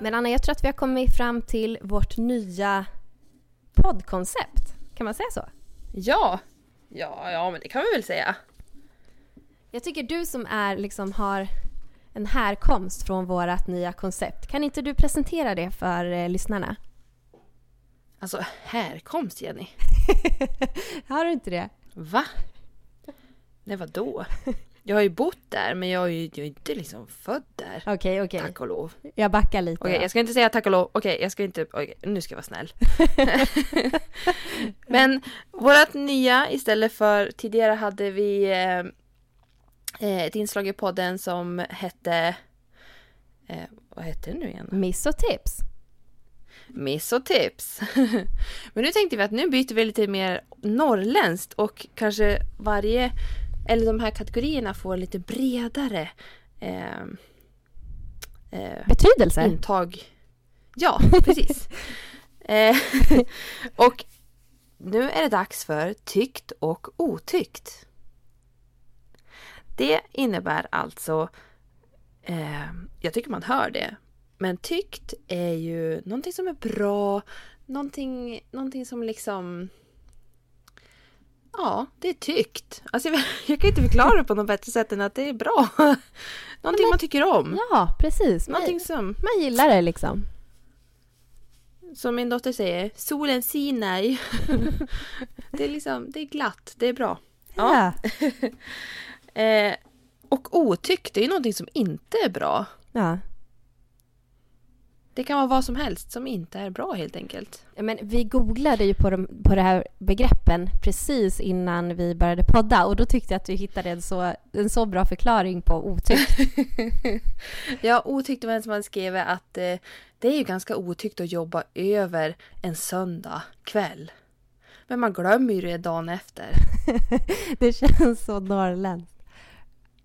Speaker 2: Men Anna, jag tror att vi har kommit fram till vårt nya poddkoncept. Kan man säga så?
Speaker 1: Ja. Ja, ja men det kan vi väl säga.
Speaker 2: Jag tycker du som är, liksom, har en härkomst från vårt nya koncept, kan inte du presentera det för eh, lyssnarna?
Speaker 1: Alltså härkomst Jenny.
Speaker 2: har du inte det?
Speaker 1: Va? Nej vadå? Jag har ju bott där men jag är ju jag är inte liksom född där.
Speaker 2: Okej, okej.
Speaker 1: Tack och lov.
Speaker 2: Jag backar lite.
Speaker 1: Okej,
Speaker 2: då.
Speaker 1: jag ska inte säga tack och lov. Okej, jag ska inte... Nu ska jag vara snäll. Men vårt nya istället för tidigare hade vi eh, ett inslag i podden som hette... Eh, vad hette det nu igen?
Speaker 2: Miss och tips.
Speaker 1: Miss och tips. Men nu tänkte vi att nu byter vi lite mer norrländskt och kanske varje, eller de här kategorierna får lite bredare eh, eh,
Speaker 2: Betydelse?
Speaker 1: intag. Ja, precis. eh, och nu är det dags för tyckt och otyckt. Det innebär alltså, eh, jag tycker man hör det, men tyckt är ju någonting som är bra, någonting, någonting som liksom Ja, det är tyckt. Alltså jag, kan inte förklara det på något bättre sätt än att det är bra. Någonting man tycker om.
Speaker 2: Ja, precis.
Speaker 1: Någonting som
Speaker 2: man gillar det liksom.
Speaker 1: Som min dotter säger, solen sinar. det är liksom, det är glatt, det är bra. Ja. Eh, och otyckt, det är ju någonting som inte är bra.
Speaker 2: ja.
Speaker 1: Det kan vara vad som helst som inte är bra helt enkelt.
Speaker 2: Ja, Men vi googlade ju på de, på de här begreppen precis innan vi började podda och då tyckte jag att vi hittade en så, en så bra förklaring på otyckt.
Speaker 1: Ja, otyckt var en som hade skrivit att eh, det är ju ganska otyckt att jobba över en söndag kväll. Men man glömmer ju det dagen efter.
Speaker 2: det känns så norrländskt.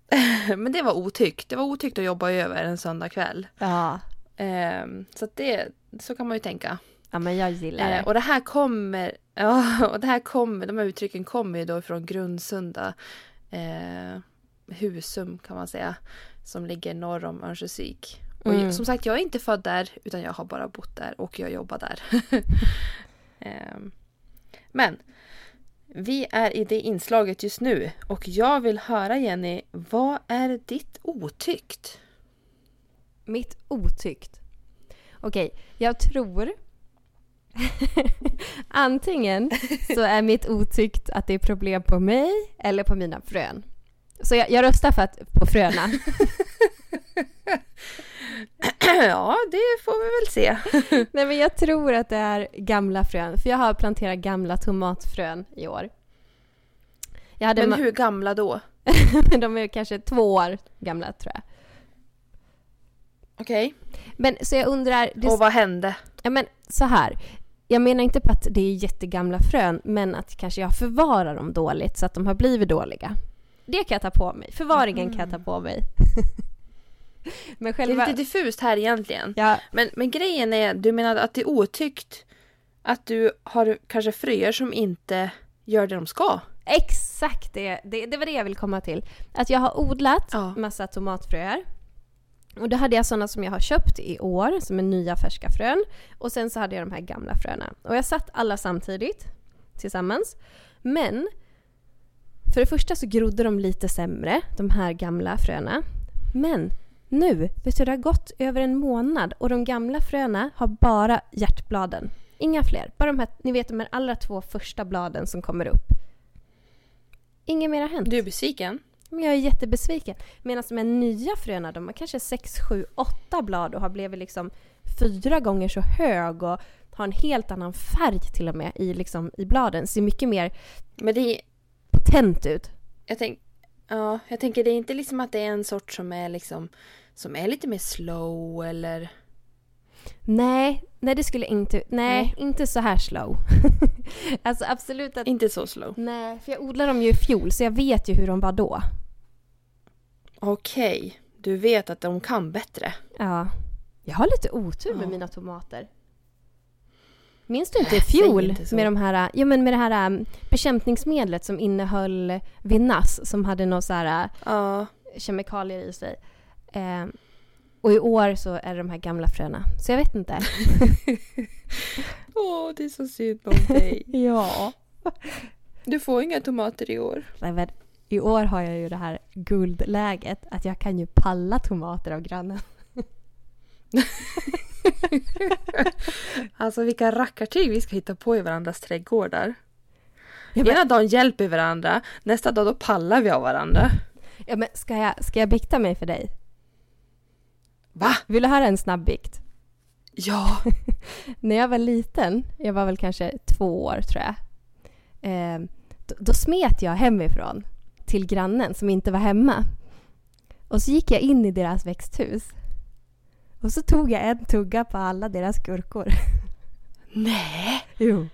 Speaker 1: Men det var otyckt. Det var otyckt att jobba över en söndag kväll.
Speaker 2: Ja.
Speaker 1: Ehm, så det, så kan man ju tänka.
Speaker 2: ja, men jag gillar det.
Speaker 1: Eh, och det här kommer, ja, och det här kommer, de här uttrycken kommer ju då från Grundsunda eh, Husum kan man säga. Som ligger norr om Örnsköldsvik. Och
Speaker 2: Mm.
Speaker 1: som sagt, jag är inte född där utan jag har bara bott där och jag jobbar där. Ehm, men vi är i det inslaget just nu och jag vill höra Jenny, vad är ditt otyckt?
Speaker 2: Mitt otyckt. Okej, jag tror Antingen så är mitt otyckt att det är problem på mig eller på mina frön. Så jag, jag röstar för att, på fröna.
Speaker 1: ja, det får vi väl se.
Speaker 2: Nej men jag tror att det är gamla frön, för jag har planterat gamla tomatfrön i år.
Speaker 1: Men hur gamla då?
Speaker 2: De är kanske två år gamla tror jag.
Speaker 1: Okej.
Speaker 2: Men så jag undrar, det,
Speaker 1: Och vad hände?
Speaker 2: ja, men så här. Jag menar inte på att det är jättegamla frön, men att kanske jag förvarar dem dåligt så att de har blivit dåliga. Det kan jag ta på mig. Förvaringen kan jag ta på mig. men
Speaker 1: Det är
Speaker 2: själva...
Speaker 1: lite diffust här egentligen.
Speaker 2: Ja,
Speaker 1: Men, men grejen är, du menar att det är otyckt att du har kanske fröer som inte gör det de ska?
Speaker 2: exakt det, det. Det var det jag ville komma till. Att jag har odlat
Speaker 1: Ja.
Speaker 2: massa tomatfröer. Och då hade jag sådana som jag har köpt i år, som är nya färska frön. Och sen så hade jag de här gamla fröna. Och jag satt alla samtidigt, tillsammans. Men, för det första så grodde de lite sämre, de här gamla fröna. Men nu, du, det har gått över en månad och de gamla fröna har bara hjärtbladen. Inga fler. Bara de här, ni vet de här allra två första bladen som kommer upp. Inget mer har hänt.
Speaker 1: Du är besviken?
Speaker 2: Men jag är jättebesviken. Medan de här nya fröna, de har kanske 6, 7, 8 blad och har blivit liksom fyra gånger så hög och har en helt annan färg till och med i, liksom, i bladen. Ser mycket mer
Speaker 1: Men det är,
Speaker 2: potent ut.
Speaker 1: jag, tänk, ja, jag tänker det är inte liksom att det är en sort som är liksom som är lite mer slow eller...
Speaker 2: Nej, nej det skulle inte... Nej,
Speaker 1: Nej.
Speaker 2: inte så här slow. alltså absolut att...
Speaker 1: Inte så slow.
Speaker 2: Nej, för jag odlade dem ju i fjol så jag vet ju hur de var då.
Speaker 1: Okej, du vet att de kan bättre.
Speaker 2: Ja. Jag har lite otur med
Speaker 1: Ja.
Speaker 2: mina tomater. Minns du inte i
Speaker 1: Äh,
Speaker 2: fjol med, de här, ja, men med det här um, bekämpningsmedlet som innehöll Vinnas som hade några så här uh,
Speaker 1: Ja,
Speaker 2: kemikalier i sig. Eh, och i år så är det de här gamla fröna. Så jag vet inte.
Speaker 1: Åh, det är så synd om dig.
Speaker 2: ja.
Speaker 1: Du får inga tomater i år.
Speaker 2: Nej, I år har jag ju det här guldläget att jag kan ju palla tomater av grannen.
Speaker 1: Alltså vilka rackartyg vi ska hitta på i varandras trädgårdar.
Speaker 2: Ja, men,
Speaker 1: Ena dagen hjälper varandra, nästa dag då pallar vi av varandra.
Speaker 2: ja, men ska, jag, ska jag bikta mig för dig?
Speaker 1: Va?
Speaker 2: Vill du höra en snabb bikt?
Speaker 1: Ja.
Speaker 2: När jag var liten, jag var väl kanske två år tror jag. Eh, då, då smet jag hemifrån till grannen som inte var hemma. Och så gick jag in i deras växthus. Och så tog jag en tugga på alla deras gurkor.
Speaker 1: Nej,
Speaker 2: Jo.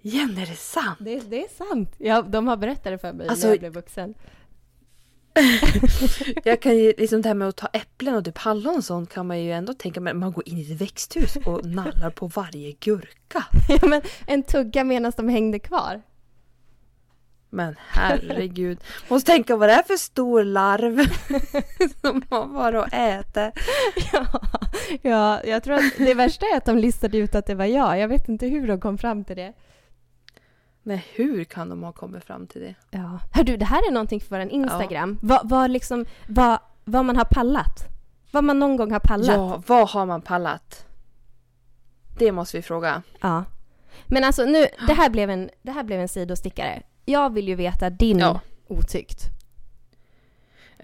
Speaker 1: Jenny är det sant?
Speaker 2: Det, det är sant. Ja, de har berättat det för mig
Speaker 1: Alltså-
Speaker 2: när jag blev vuxen.
Speaker 1: Jag kan ju liksom det här med att ta äpplen och typ hallon och sånt kan man ju ändå tänka men man går in i ett växthus och nallar på varje gurka.
Speaker 2: Ja, men en tugga medan de hängde kvar.
Speaker 1: Men herregud. Måste tänka vad det är för stor larv som man bara och äter.
Speaker 2: Ja, ja, jag tror att det värsta är att de listade ut att det var jag. Jag vet inte hur de kom fram till det.
Speaker 1: Men hur kan de ha kommit fram till det?
Speaker 2: Ja. Hör du, det här är någonting för vår Instagram. Vad, vad, liksom, vad, vad man har pallat. Vad man någon gång har pallat.
Speaker 1: Ja, vad har man pallat? Det måste vi fråga.
Speaker 2: Ja. Men alltså nu, det här blev en, det här blev en sidostickare. Jag vill ju veta din
Speaker 1: Ja.
Speaker 2: otyckt.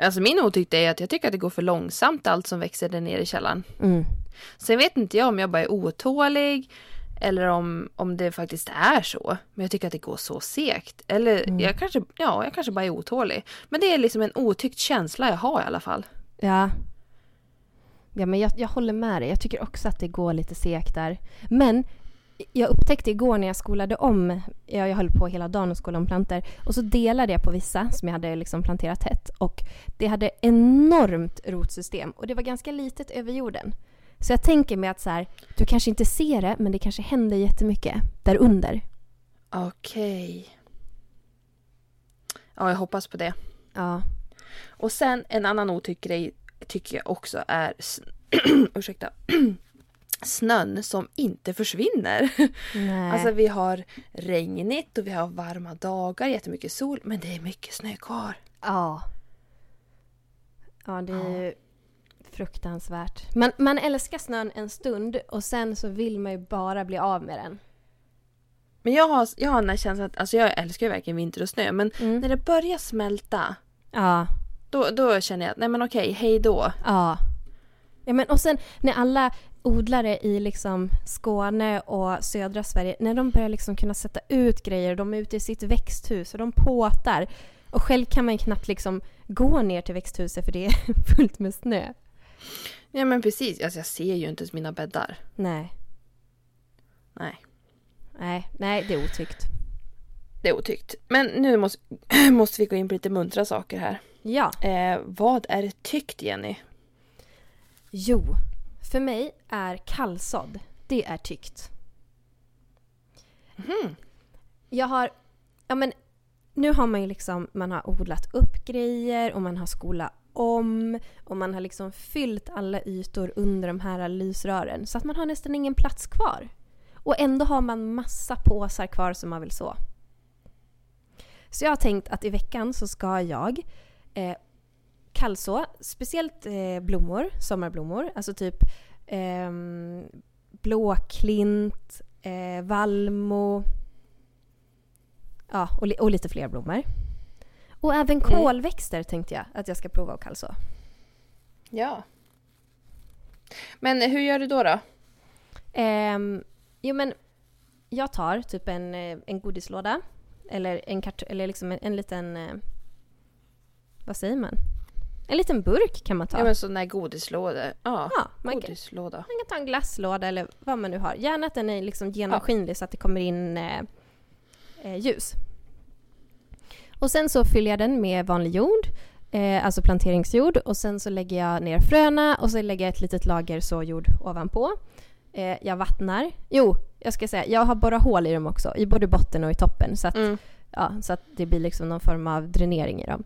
Speaker 1: Alltså min otyckte är att jag tycker att det går för långsamt allt som växer där nere i källaren.
Speaker 2: Mm.
Speaker 1: Sen vet inte jag om jag bara är otålig eller om, om det faktiskt är så. Men jag tycker att det går så segt. Eller
Speaker 2: Mm.
Speaker 1: jag, kanske, ja, jag kanske bara är otålig. Men det är liksom en otyckt känsla jag har i alla fall.
Speaker 2: Ja. Ja, men jag, jag håller med dig. Jag tycker också att det går lite segt där. Men jag upptäckte igår när jag skolade om, jag, jag höll på hela dagen och skolade om plantor, och så delade jag på vissa som jag hade liksom planterat tätt. Och det hade enormt rotsystem och det var ganska litet över jorden. Så jag tänker mig att så här, du kanske inte ser det, men det kanske händer jättemycket där under.
Speaker 1: Okej. Ja, jag hoppas på det.
Speaker 2: Ja.
Speaker 1: Och sen en annan otyck grej tycker jag också är ursäkta, snön som inte försvinner.
Speaker 2: Nej.
Speaker 1: Alltså vi har regnigt och vi har varma dagar, jättemycket sol, men det är mycket snö kvar.
Speaker 2: Ja. Ja, det är ju Fruktansvärt. Man, man älskar snön en stund och sen så vill man ju bara bli av med den.
Speaker 1: Men jag har, jag har den här känslan att, alltså jag älskar ju verkligen vinter och snö, men
Speaker 2: Mm.
Speaker 1: när det börjar smälta,
Speaker 2: Ja,
Speaker 1: då, då känner jag att nej men okej, hej då.
Speaker 2: ja. ja men, och sen när alla odlare i liksom Skåne och södra Sverige, när de börjar liksom kunna sätta ut grejer, de är ute i sitt växthus och de påtar. Och själv kan man knappt liksom gå ner till växthuset för det är fullt med snö.
Speaker 1: Ja men precis, alltså jag ser ju inte ens mina bäddar.
Speaker 2: Nej,
Speaker 1: Nej,
Speaker 2: nej, nej det är otyckt.
Speaker 1: det är otyckt. Men nu måste, måste vi gå in på lite muntra saker här.
Speaker 2: Ja.
Speaker 1: Eh, vad är tyckt Jenny?
Speaker 2: Jo, för mig är kallsådd, det är tyckt.
Speaker 1: Mhm.
Speaker 2: Jag har, ja men nu har man ju liksom, man har odlat upp grejer och man har skolat om och man har liksom fyllt alla ytor under de här lysrören så att man har nästan ingen plats kvar. Och ändå har man massa påsar kvar som man vill så. Så jag har tänkt att i veckan så ska jag eh, kallså, speciellt eh, blommor, sommarblommor, alltså typ ehm, blåklint, eh, vallmo, ja, och, li- och lite fler blommor. Och även kolväxter tänkte jag att jag ska prova att kallså.
Speaker 1: Ja. Men hur gör du då då?
Speaker 2: Ehm, jo men jag tar typ en, eh, en godislåda eller en kart- eller liksom en, en liten, eh, vad säger man? En liten burk kan man ta.
Speaker 1: Ja men sån där godislåda. Ja,
Speaker 2: Ja, man kan,
Speaker 1: godislåda.
Speaker 2: man kan ta en glasslåda eller vad man nu har. Gärna att den är liksom genomskinlig så att det kommer in eh, eh, ljus. Och sen så fyller jag den med vanlig jord, eh, alltså planteringsjord. Och sen så lägger jag ner fröna och så lägger jag ett litet lager såjord ovanpå. Eh, jag vattnar. Jo, jag ska säga, jag har borrat hål i dem också, i både botten och i toppen. Så att,
Speaker 1: Mm.
Speaker 2: ja, så att det blir liksom någon form av dränering i dem.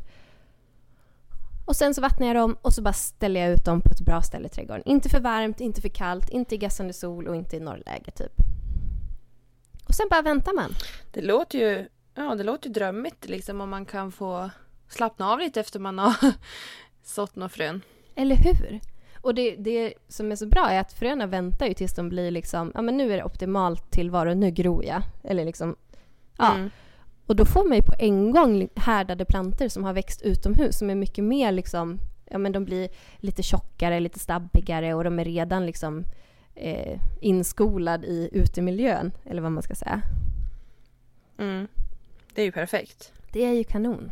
Speaker 2: Och sen så vattnar jag dem och så bara ställer jag ut dem på ett bra ställe i trädgården. Inte för varmt, inte för kallt, inte i gassande sol och inte i norrläge typ. Och sen bara väntar man.
Speaker 1: Det låter ju, ja det låter ju drömmigt liksom om man kan få slappna av lite efter man har sått några frön.
Speaker 2: Eller hur? Och det, det som är så bra är att fröna väntar ju tills de blir liksom, ja men nu är det optimalt tillvaro, nu gror jag. Eller liksom, ja.
Speaker 1: Mm.
Speaker 2: Och då får man ju på en gång härdade planter som har växt utomhus som är mycket mer liksom, ja men de blir lite tjockare, lite stabbigare och de är redan liksom eh, inskolad i utemiljön, eller vad man ska säga.
Speaker 1: Mm. Det är ju perfekt.
Speaker 2: Det är ju kanon.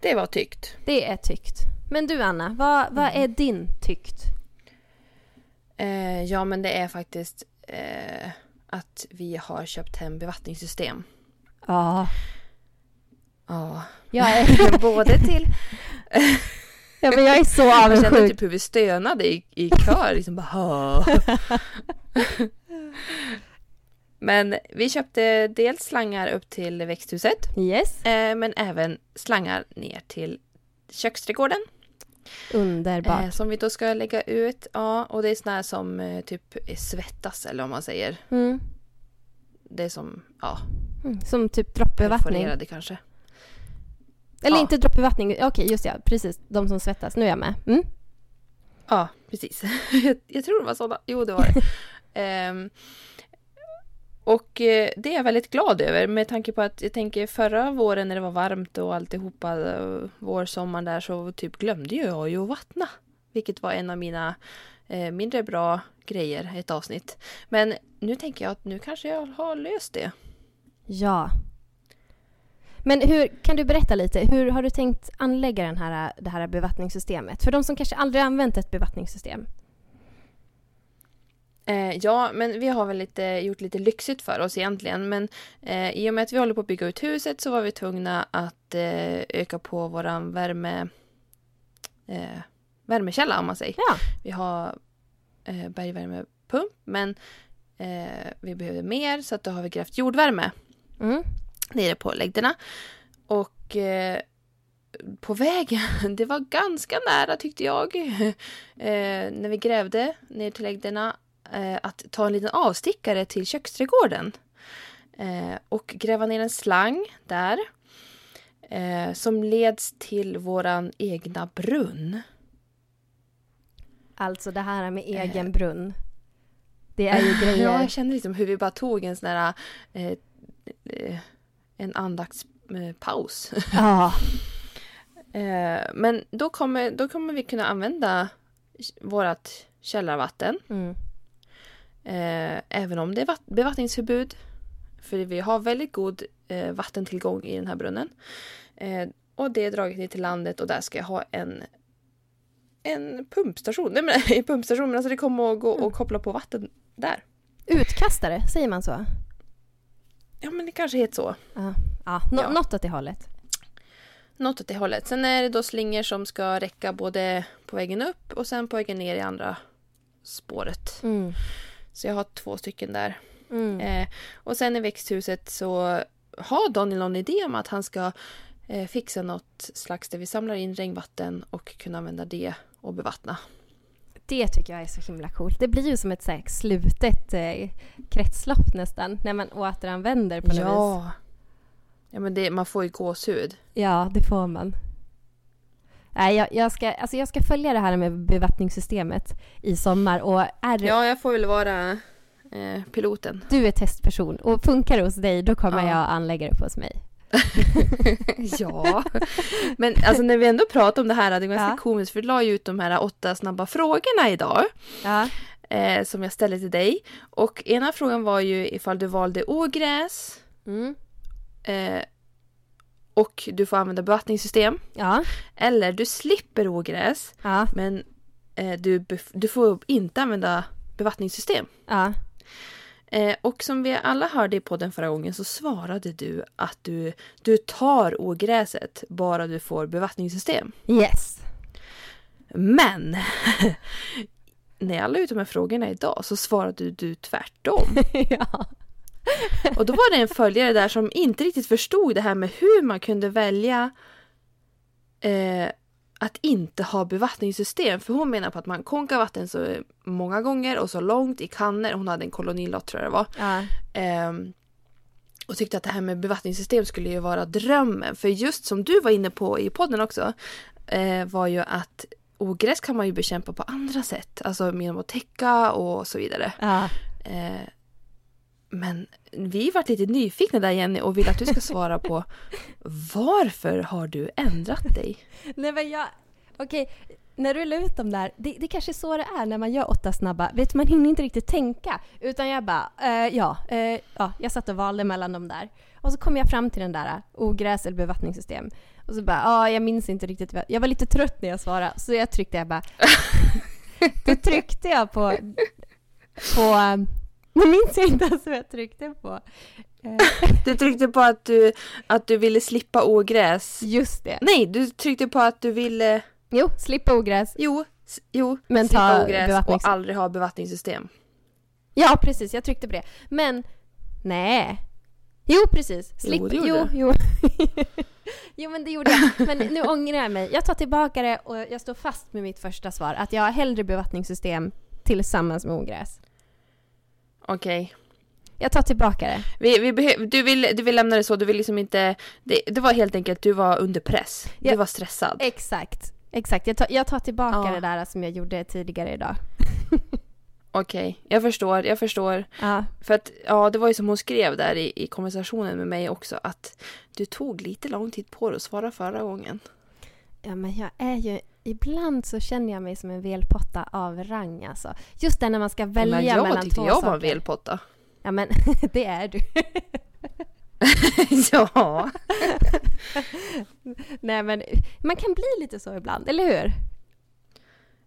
Speaker 1: Det var tyckt.
Speaker 2: Det är tyckt. Men du Anna, vad, vad är din tyckt?
Speaker 1: Eh, ja men det är faktiskt eh, att vi har köpt hem bevattningssystem.
Speaker 2: Ja,
Speaker 1: Ja.
Speaker 2: jag är,
Speaker 1: Både till...
Speaker 2: ja men jag är så
Speaker 1: Jag kände
Speaker 2: avundsjuk.
Speaker 1: typ hur vi stönade i, i kör. Liksom bara. Men vi köpte dels slangar upp till växthuset.
Speaker 2: Yes,
Speaker 1: Eh, men även slangar ner till köksträdgården.
Speaker 2: Underbart.
Speaker 1: Eh, som vi då ska lägga ut. Ja, och det är såna här som eh, typ svettas eller vad man säger.
Speaker 2: Mm.
Speaker 1: Det är som, ja,
Speaker 2: Mm. Som typ droppbevattning.
Speaker 1: kanske.
Speaker 2: Eller
Speaker 1: Ja.
Speaker 2: inte droppbevattning, okej just ja, precis. De som svettas, nu är jag med. Mm.
Speaker 1: Ja, precis. jag, jag tror det var sådana. Jo, det var det. Ehm, och eh, det är jag väldigt glad över med tanke på att jag tänker förra våren när det var varmt och alltihopa, eh, vår, sommar där så typ glömde jag ju att vattna. Vilket var en av mina eh, mindre bra grejer, ett avsnitt. Men nu tänker jag att nu kanske jag har löst det.
Speaker 2: Ja. Men hur, kan du berätta lite, hur har du tänkt anlägga den här, det här bevattningssystemet? För de som kanske aldrig använt ett bevattningssystem.
Speaker 1: Eh, ja, men vi har väl lite, gjort lite lyxigt för oss egentligen. Men eh, i och med att vi håller på att bygga ut huset så var vi tvungna att eh, öka på våran värme, eh, värmekälla om man säger.
Speaker 2: Ja.
Speaker 1: Vi har eh, bergvärmepump men eh, vi behövde mer så att då har vi grävt jordvärme
Speaker 2: Mm.
Speaker 1: nere på läggderna. Och eh, på vägen, det var ganska nära tyckte jag, eh, när vi grävde ner till läggderna, eh, att ta en liten avstickare till köksträdgården. Eh, och gräva ner en slang där. Eh, som leds till våran egna brunn.
Speaker 2: Alltså det här med egen brunn. Det är ju grejer.
Speaker 1: Ja, jag kände liksom hur vi bara tog en sån där eh, eh, en andaktspaus.
Speaker 2: Ja.
Speaker 1: eh, men då kommer, då kommer vi kunna använda vårt källarvatten.
Speaker 2: Mm.
Speaker 1: Eh, även om det är vatt- bevattningsförbud. För vi har väldigt god eh, vattentillgång i den här brunnen. Eh, och det är draget ner till landet och där ska jag ha en en pumpstation. Nej men en pumpstation men alltså det kommer att gå och koppla på vatten där.
Speaker 2: Utkastare, säger man så?
Speaker 1: Ja men det kanske heter så.
Speaker 2: Ja, ja, nå-
Speaker 1: Ja.
Speaker 2: något åt det hållet.
Speaker 1: Något åt det hållet. Sen är det då slingor som ska räcka både på vägen upp och sen på vägen ner i andra spåret.
Speaker 2: Mm.
Speaker 1: Så jag har två stycken där.
Speaker 2: Mm.
Speaker 1: Eh, och sen i växthuset så har Daniel någon idé om att han ska eh, fixa något slags där vi samlar in regnvatten och kunna använda det och bevattna.
Speaker 2: Det tycker jag är så himla coolt. Det blir ju som ett så här, slutet eh, kretslopp nästan, när man återanvänder på något vis.
Speaker 1: Ja. Ja men det, man får ju gåshud.
Speaker 2: Ja, det får man. Nej, jag, jag, ska, alltså jag ska följa det här med bevattningssystemet i sommar och är
Speaker 1: Ja, jag får väl vara eh, piloten.
Speaker 2: du är testperson och funkar det hos dig då kommer
Speaker 1: Ja.
Speaker 2: jag anlägga det på hos mig.
Speaker 1: ja. Men alltså när vi ändå pratar om det här, det är ganska
Speaker 2: Ja.
Speaker 1: komiskt för du la ju ut de här åtta snabba frågorna idag.
Speaker 2: Ja.
Speaker 1: Eh, som jag ställde till dig. Och ena frågan var ju ifall du valde ogräs
Speaker 2: Mm.
Speaker 1: eh, och du får använda bevattningssystem.
Speaker 2: Ja.
Speaker 1: Eller du slipper ogräs
Speaker 2: Ja.
Speaker 1: men eh, du, du får inte använda bevattningssystem.
Speaker 2: Ja.
Speaker 1: Eh, och som vi alla hörde i podden förra gången så svarade du att du, du tar ogräset bara du får bevattningssystem.
Speaker 2: Yes.
Speaker 1: Men när jag la ut de här frågorna idag så svarade du tvärtom.
Speaker 2: ja.
Speaker 1: Och då var det en följare där som inte riktigt förstod det här med hur man kunde välja eh, att inte ha bevattningssystem. För hon menar på att man konkar vatten så många gånger och så långt i kannor. Hon hade en kolonilott tror jag det var.
Speaker 2: Ja.
Speaker 1: Ehm, och tyckte att det här med bevattningssystem skulle ju vara drömmen. För just som du var inne på i podden också eh, var ju att ogräs kan man ju bekämpa på andra sätt. Alltså genom att täcka och så vidare.
Speaker 2: Ja.
Speaker 1: Eh, men vi varit lite nyfikna där Jenny och vill att du ska svara på varför har du ändrat dig?
Speaker 2: Nej men jag... Okej, när du la ut dem där, det, det kanske är så det är när man gör åtta snabba. Vet man hinner inte riktigt tänka. Utan jag bara, eh, ja, eh, ja, jag satt och valde mellan dem där. Och så kom jag fram till den där, eh, ogräs eller bevattningssystem. Och så bara, ja, jag minns inte riktigt. Jag var lite trött när jag svarade, så jag tryckte, jag bara... Då tryckte jag på... på eh, nu minns jag inte ens vad jag tryckte på. Eh,
Speaker 1: Du tryckte på att du, att du ville slippa ogräs.
Speaker 2: just det.
Speaker 1: Nej, du tryckte på att du ville...
Speaker 2: Jo, slippa ogräs.
Speaker 1: Jo, jo
Speaker 2: Men
Speaker 1: slippa ogräs och aldrig ha bevattningssystem.
Speaker 2: Ja, precis. Jag tryckte på det. Men, nej. Jo, precis. Slipp,
Speaker 1: Jo, det gjorde
Speaker 2: jo, jo. jo, men det gjorde jag. Men nu ångrar jag mig. Jag tar tillbaka det och jag står fast med mitt första svar. Att jag har hellre bevattningssystem tillsammans med ogräs.
Speaker 1: Okej.
Speaker 2: Jag tar tillbaka det.
Speaker 1: Vi, vi du, vill, du vill lämna det så, du vill liksom inte... Det, det var helt enkelt, du var under press.
Speaker 2: Ja.
Speaker 1: Du var stressad.
Speaker 2: Exakt. Exakt. Jag tar, jag tar tillbaka
Speaker 1: Ja.
Speaker 2: det där som jag gjorde tidigare idag.
Speaker 1: Okej, jag förstår, jag förstår.
Speaker 2: Ja.
Speaker 1: För att, ja, det var ju som hon skrev där i, i konversationen med mig också, att du tog lite lång tid på dig att svara förra gången.
Speaker 2: Ja, men jag är ju... Ibland så känner jag mig som en velpotta av rang alltså. Just det när man ska välja
Speaker 1: Men jag
Speaker 2: mellan
Speaker 1: tyckte
Speaker 2: två
Speaker 1: jag
Speaker 2: saker.
Speaker 1: var en velpotta.
Speaker 2: Ja, men det är du.
Speaker 1: ja.
Speaker 2: Nej men man kan bli lite så ibland, eller hur?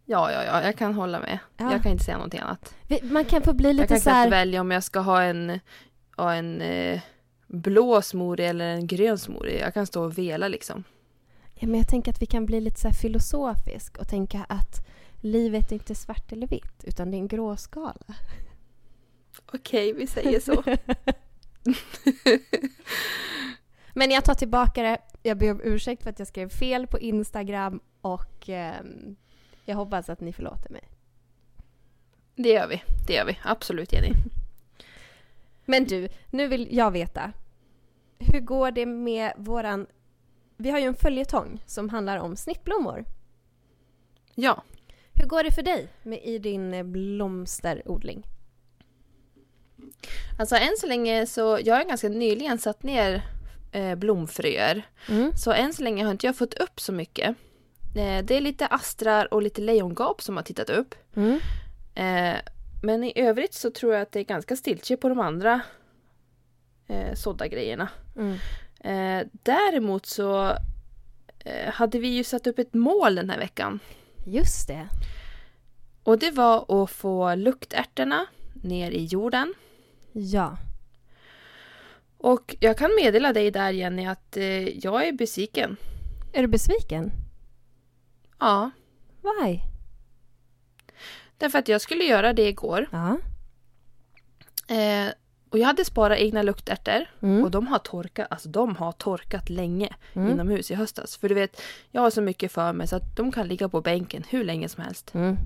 Speaker 1: ja, ja, ja, jag kan hålla med.
Speaker 2: Ja.
Speaker 1: Jag kan inte säga någonting annat.
Speaker 2: Man kan få bli
Speaker 1: Jag
Speaker 2: lite
Speaker 1: kan
Speaker 2: så
Speaker 1: knappt
Speaker 2: här...
Speaker 1: välja om jag ska ha en, ha en eh, blå smoothie eller en grön smoothie. Jag kan stå och vela liksom.
Speaker 2: Ja, men jag tänker att vi kan bli lite så här filosofisk och tänka att livet är inte svart eller vitt utan det är en gråskala.
Speaker 1: Okej, vi säger så.
Speaker 2: Men jag tar tillbaka det. Jag ber om ursäkt för att jag skrev fel på Instagram och ehm, jag hoppas att ni förlåter mig.
Speaker 1: det gör vi. Det gör vi. Absolut, Jenny.
Speaker 2: Men du, nu vill jag veta. Hur går det med våran vi har ju en följetong som handlar om snittblommor.
Speaker 1: Ja.
Speaker 2: Hur går det för dig med, i din eh, blomsterodling?
Speaker 1: Alltså än så länge så, jag har ganska nyligen satt ner eh, blomfröer.
Speaker 2: Mm.
Speaker 1: Så än så länge har inte jag fått upp så mycket. Eh, det är lite astrar och lite lejongap som har tittat upp.
Speaker 2: Mm.
Speaker 1: Eh, men i övrigt så tror jag att det är ganska stiltje på de andra eh, sådda grejerna.
Speaker 2: Mm.
Speaker 1: Eh, däremot så eh, hade vi ju satt upp ett mål den här veckan.
Speaker 2: Just det.
Speaker 1: Och det var att få luktärtorna ner i jorden.
Speaker 2: Ja.
Speaker 1: Och jag kan meddela dig där Jenny att eh, jag är besviken.
Speaker 2: Är du besviken?
Speaker 1: Ja,
Speaker 2: Why?
Speaker 1: därför att jag skulle göra det igår.
Speaker 2: Ja.
Speaker 1: Eh, och jag hade sparat egna luktärtor.
Speaker 2: Mm.
Speaker 1: Och de har torkat, alltså de har torkat länge
Speaker 2: Mm.
Speaker 1: inomhus i höstas. För du vet, jag har så mycket för mig så att de kan ligga på bänken hur länge som helst.
Speaker 2: Mm.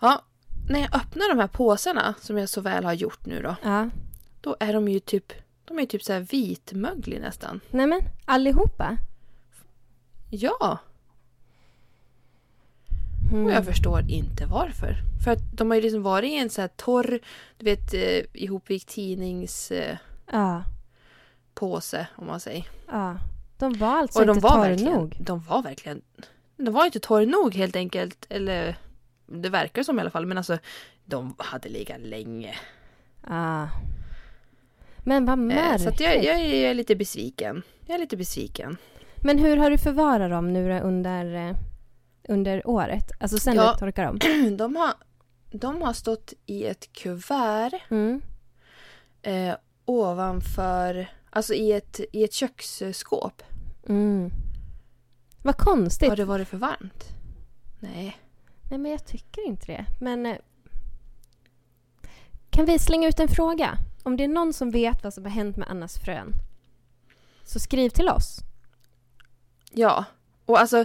Speaker 1: Ja, när jag öppnar de här påsarna som jag så väl har gjort nu då.
Speaker 2: Ja.
Speaker 1: Då är de ju typ, de är typ så här vitmöglig nästan.
Speaker 2: Nej men, allihopa?
Speaker 1: Ja,
Speaker 2: Mm.
Speaker 1: och jag förstår inte varför. För att de har ju liksom varit i en så här torr, du vet eh, ihopvikt tidningspåse
Speaker 2: Ja.
Speaker 1: om man säger.
Speaker 2: Ja. De var alltså
Speaker 1: och
Speaker 2: inte torr nog.
Speaker 1: de var verkligen, de var inte torr nog helt enkelt. Eller det verkar som i alla fall. Men alltså de hade legat länge.
Speaker 2: Ja. Men vad
Speaker 1: Eh,
Speaker 2: märkligt.
Speaker 1: så jag, jag, är- lite besviken. Jag är lite besviken.
Speaker 2: Men hur har du förvarat dem nu under, eh, under året? Alltså sen
Speaker 1: Ja.
Speaker 2: du torkar dem?
Speaker 1: De har, de har stått i ett kuvert
Speaker 2: Mm.
Speaker 1: eh, ovanför, alltså i ett, i ett köksskåp.
Speaker 2: Mm. Vad konstigt.
Speaker 1: Har det varit för varmt? Nej.
Speaker 2: Nej men jag tycker inte det. Men eh, kan vi slänga ut en fråga? Om det är någon som vet vad som har hänt med Annas frön så skriv till oss.
Speaker 1: Ja. Och alltså,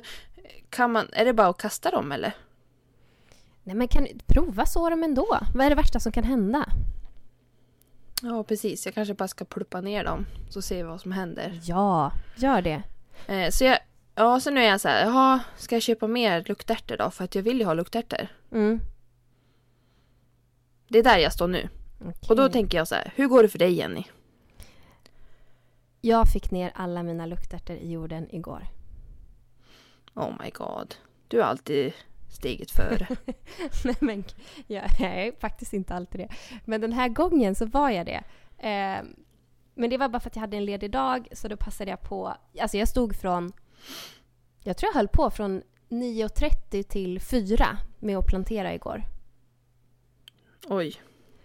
Speaker 1: kan man, är det bara att kasta dem eller?
Speaker 2: Nej men kan prova så dem ändå. Vad är det värsta som kan hända?
Speaker 1: Ja, precis. Jag kanske bara ska pluppa ner dem. Så ser vi vad som händer.
Speaker 2: Ja, gör det.
Speaker 1: Eh, så jag, ja, så nu är jag så här, jaha, ska jag köpa mer luktärtor då? För att jag vill ju ha luktärtor.
Speaker 2: Mm.
Speaker 1: Det är där jag står nu. Och då tänker jag så här, hur går det för dig Jenny?
Speaker 2: Jag fick ner alla mina luktärtor i jorden igår.
Speaker 1: Oh my god. Du är alltid steget före.
Speaker 2: Nej men jag är faktiskt inte alltid det. Men den här gången så var jag det. Eh, men det var bara för att jag hade en ledig dag så då passade jag på. Alltså jag stod från, jag tror jag höll på från 9.30 till 4 med att plantera igår.
Speaker 1: Oj.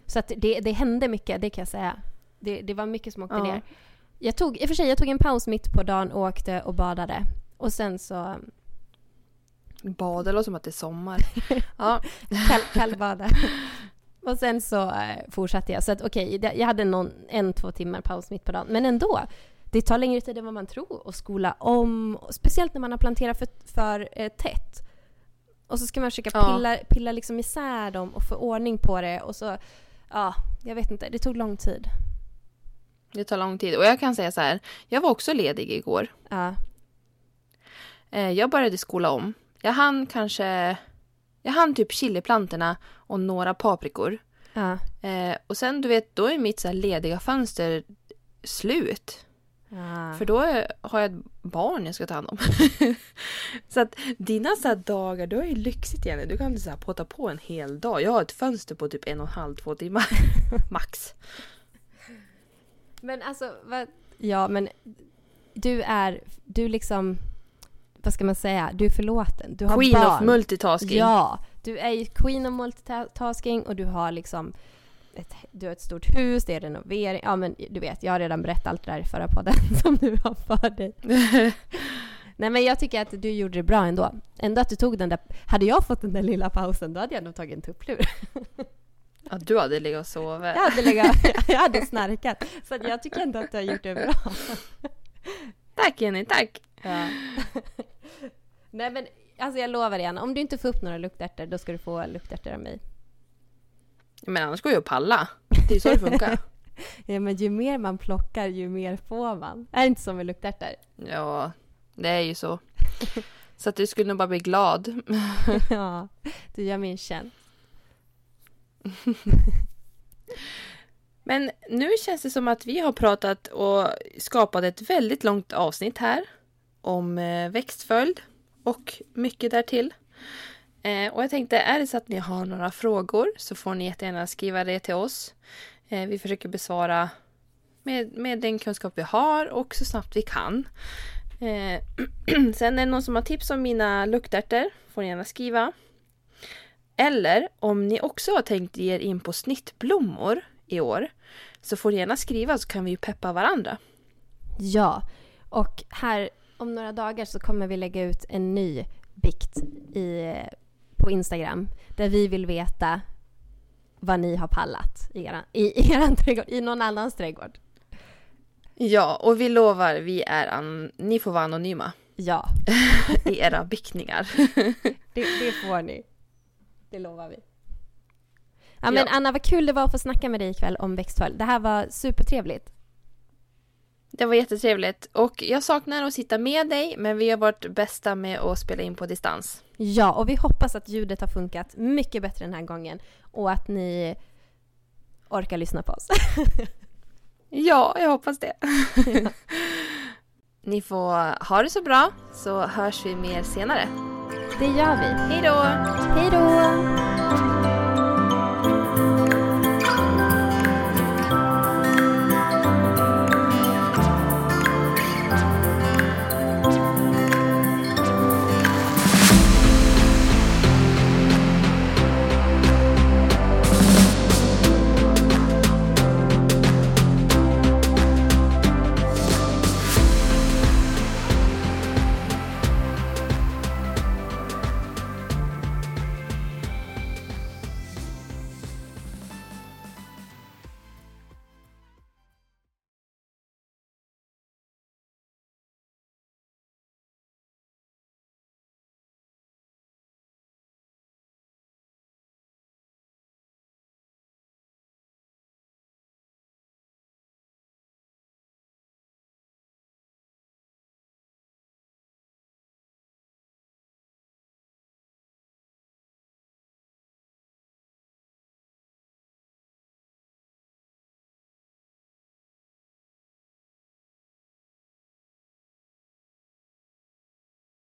Speaker 2: Så att det, det hände mycket, det kan jag säga. Det, det var mycket som åkte
Speaker 1: Ja.
Speaker 2: ner. Jag tog, i och för sig, jag tog en paus mitt på dagen och åkte och badade. Och sen så
Speaker 1: Bad, det låter som att det är sommar. Ja,
Speaker 2: Kall, kallbada. Och sen så eh, fortsatte jag. Så att okej, det- jag hade någon, en, två timmar paus mitt på dagen. Men ändå, det tar längre tid än vad man tror att skola om. Speciellt när man har planterat för, för eh, tätt. Och så ska man försöka
Speaker 1: Ja.
Speaker 2: pilla, pilla liksom isär dem och få ordning på det. Och så, ja, jag vet inte. Det tog lång tid.
Speaker 1: det tar lång tid. Och jag kan säga så här, jag var också ledig igår.
Speaker 2: Ja.
Speaker 1: Eh, jag började skola om. Jag hann kanske, jag hann typ chiliplantorna och några paprikor.
Speaker 2: Ja.
Speaker 1: Eh, och sen du vet, då är mitt så här lediga fönster slut.
Speaker 2: ja.
Speaker 1: För då är, har jag ett barn jag ska ta hand om. så att dina så här dagar, du är ju lyxigt Jenny. Du kan så här påta på en hel dag. Jag har ett fönster på typ en och en halv, två timmar. Max.
Speaker 2: Men alltså, vad, ja men du är, du liksom, vad ska man säga, du är förlåten. Du har
Speaker 1: Queen
Speaker 2: barn.
Speaker 1: of multitasking.
Speaker 2: Ja, du är ju queen of multitasking och du har liksom ett, du har ett stort hus, det är renovering. Ja men du vet, jag har redan berättat allt det där i förra podden som du har för dig. Nej men jag tycker att du gjorde det bra ändå. Ändå att du tog den där, hade jag fått den där lilla pausen då hade jag nog tagit en tupplur.
Speaker 1: ja, du hade legat och sovit.
Speaker 2: Jag hade, legat, jag hade snarkat. Så jag tycker ändå att du har gjort det bra.
Speaker 1: Tack Jenny, tack.
Speaker 2: Ja. Nej men alltså jag lovar igen, om du inte får upp några luktärtor då ska du få luktärtor av mig.
Speaker 1: Men annars går jag att palla. Det är så det funkar.
Speaker 2: ja, men ju mer man plockar, ju mer får man. Är det inte så med luktärtor?
Speaker 1: Ja, det är ju så. Så att du skulle nog bara bli glad.
Speaker 2: ja, du gör min tjänst.
Speaker 1: Men nu känns det som att vi har pratat och skapat ett väldigt långt avsnitt här om eh, växtföljd och mycket därtill. Eh, och jag tänkte, är det så att ni har några frågor så får ni jättegärna skriva det till oss. Eh, vi försöker besvara med, med den kunskap vi har och så snabbt vi kan. Sen är det någon som har tips om mina luktärtor får ni gärna skriva. Eller om ni också har tänkt ge er in på snittblommor i år så får ni gärna skriva så kan vi ju peppa varandra.
Speaker 2: Ja, och här om några dagar så kommer vi lägga ut en ny bikt i, på Instagram där vi vill veta vad ni har pallat i er, i, er trädgård, i någon annans trädgård.
Speaker 1: Ja, och vi lovar, vi är an- ni får vara anonyma
Speaker 2: Ja,
Speaker 1: i era bickningar.
Speaker 2: det, det får ni. Det lovar vi. Ja, men
Speaker 1: Ja.
Speaker 2: Anna, vad kul det var att få snacka med dig ikväll om växtföljd. Det här var supertrevligt.
Speaker 1: Det var jättetrevligt och jag saknar att sitta med dig men vi har varit bästa med att spela in på distans.
Speaker 2: Ja, och vi hoppas att ljudet har funkat mycket bättre den här gången och att ni orkar lyssna på oss.
Speaker 1: Ja, jag hoppas det. Ni får ha det så bra så hörs vi mer senare.
Speaker 2: Det gör vi.
Speaker 1: Hej då!
Speaker 2: Hej då!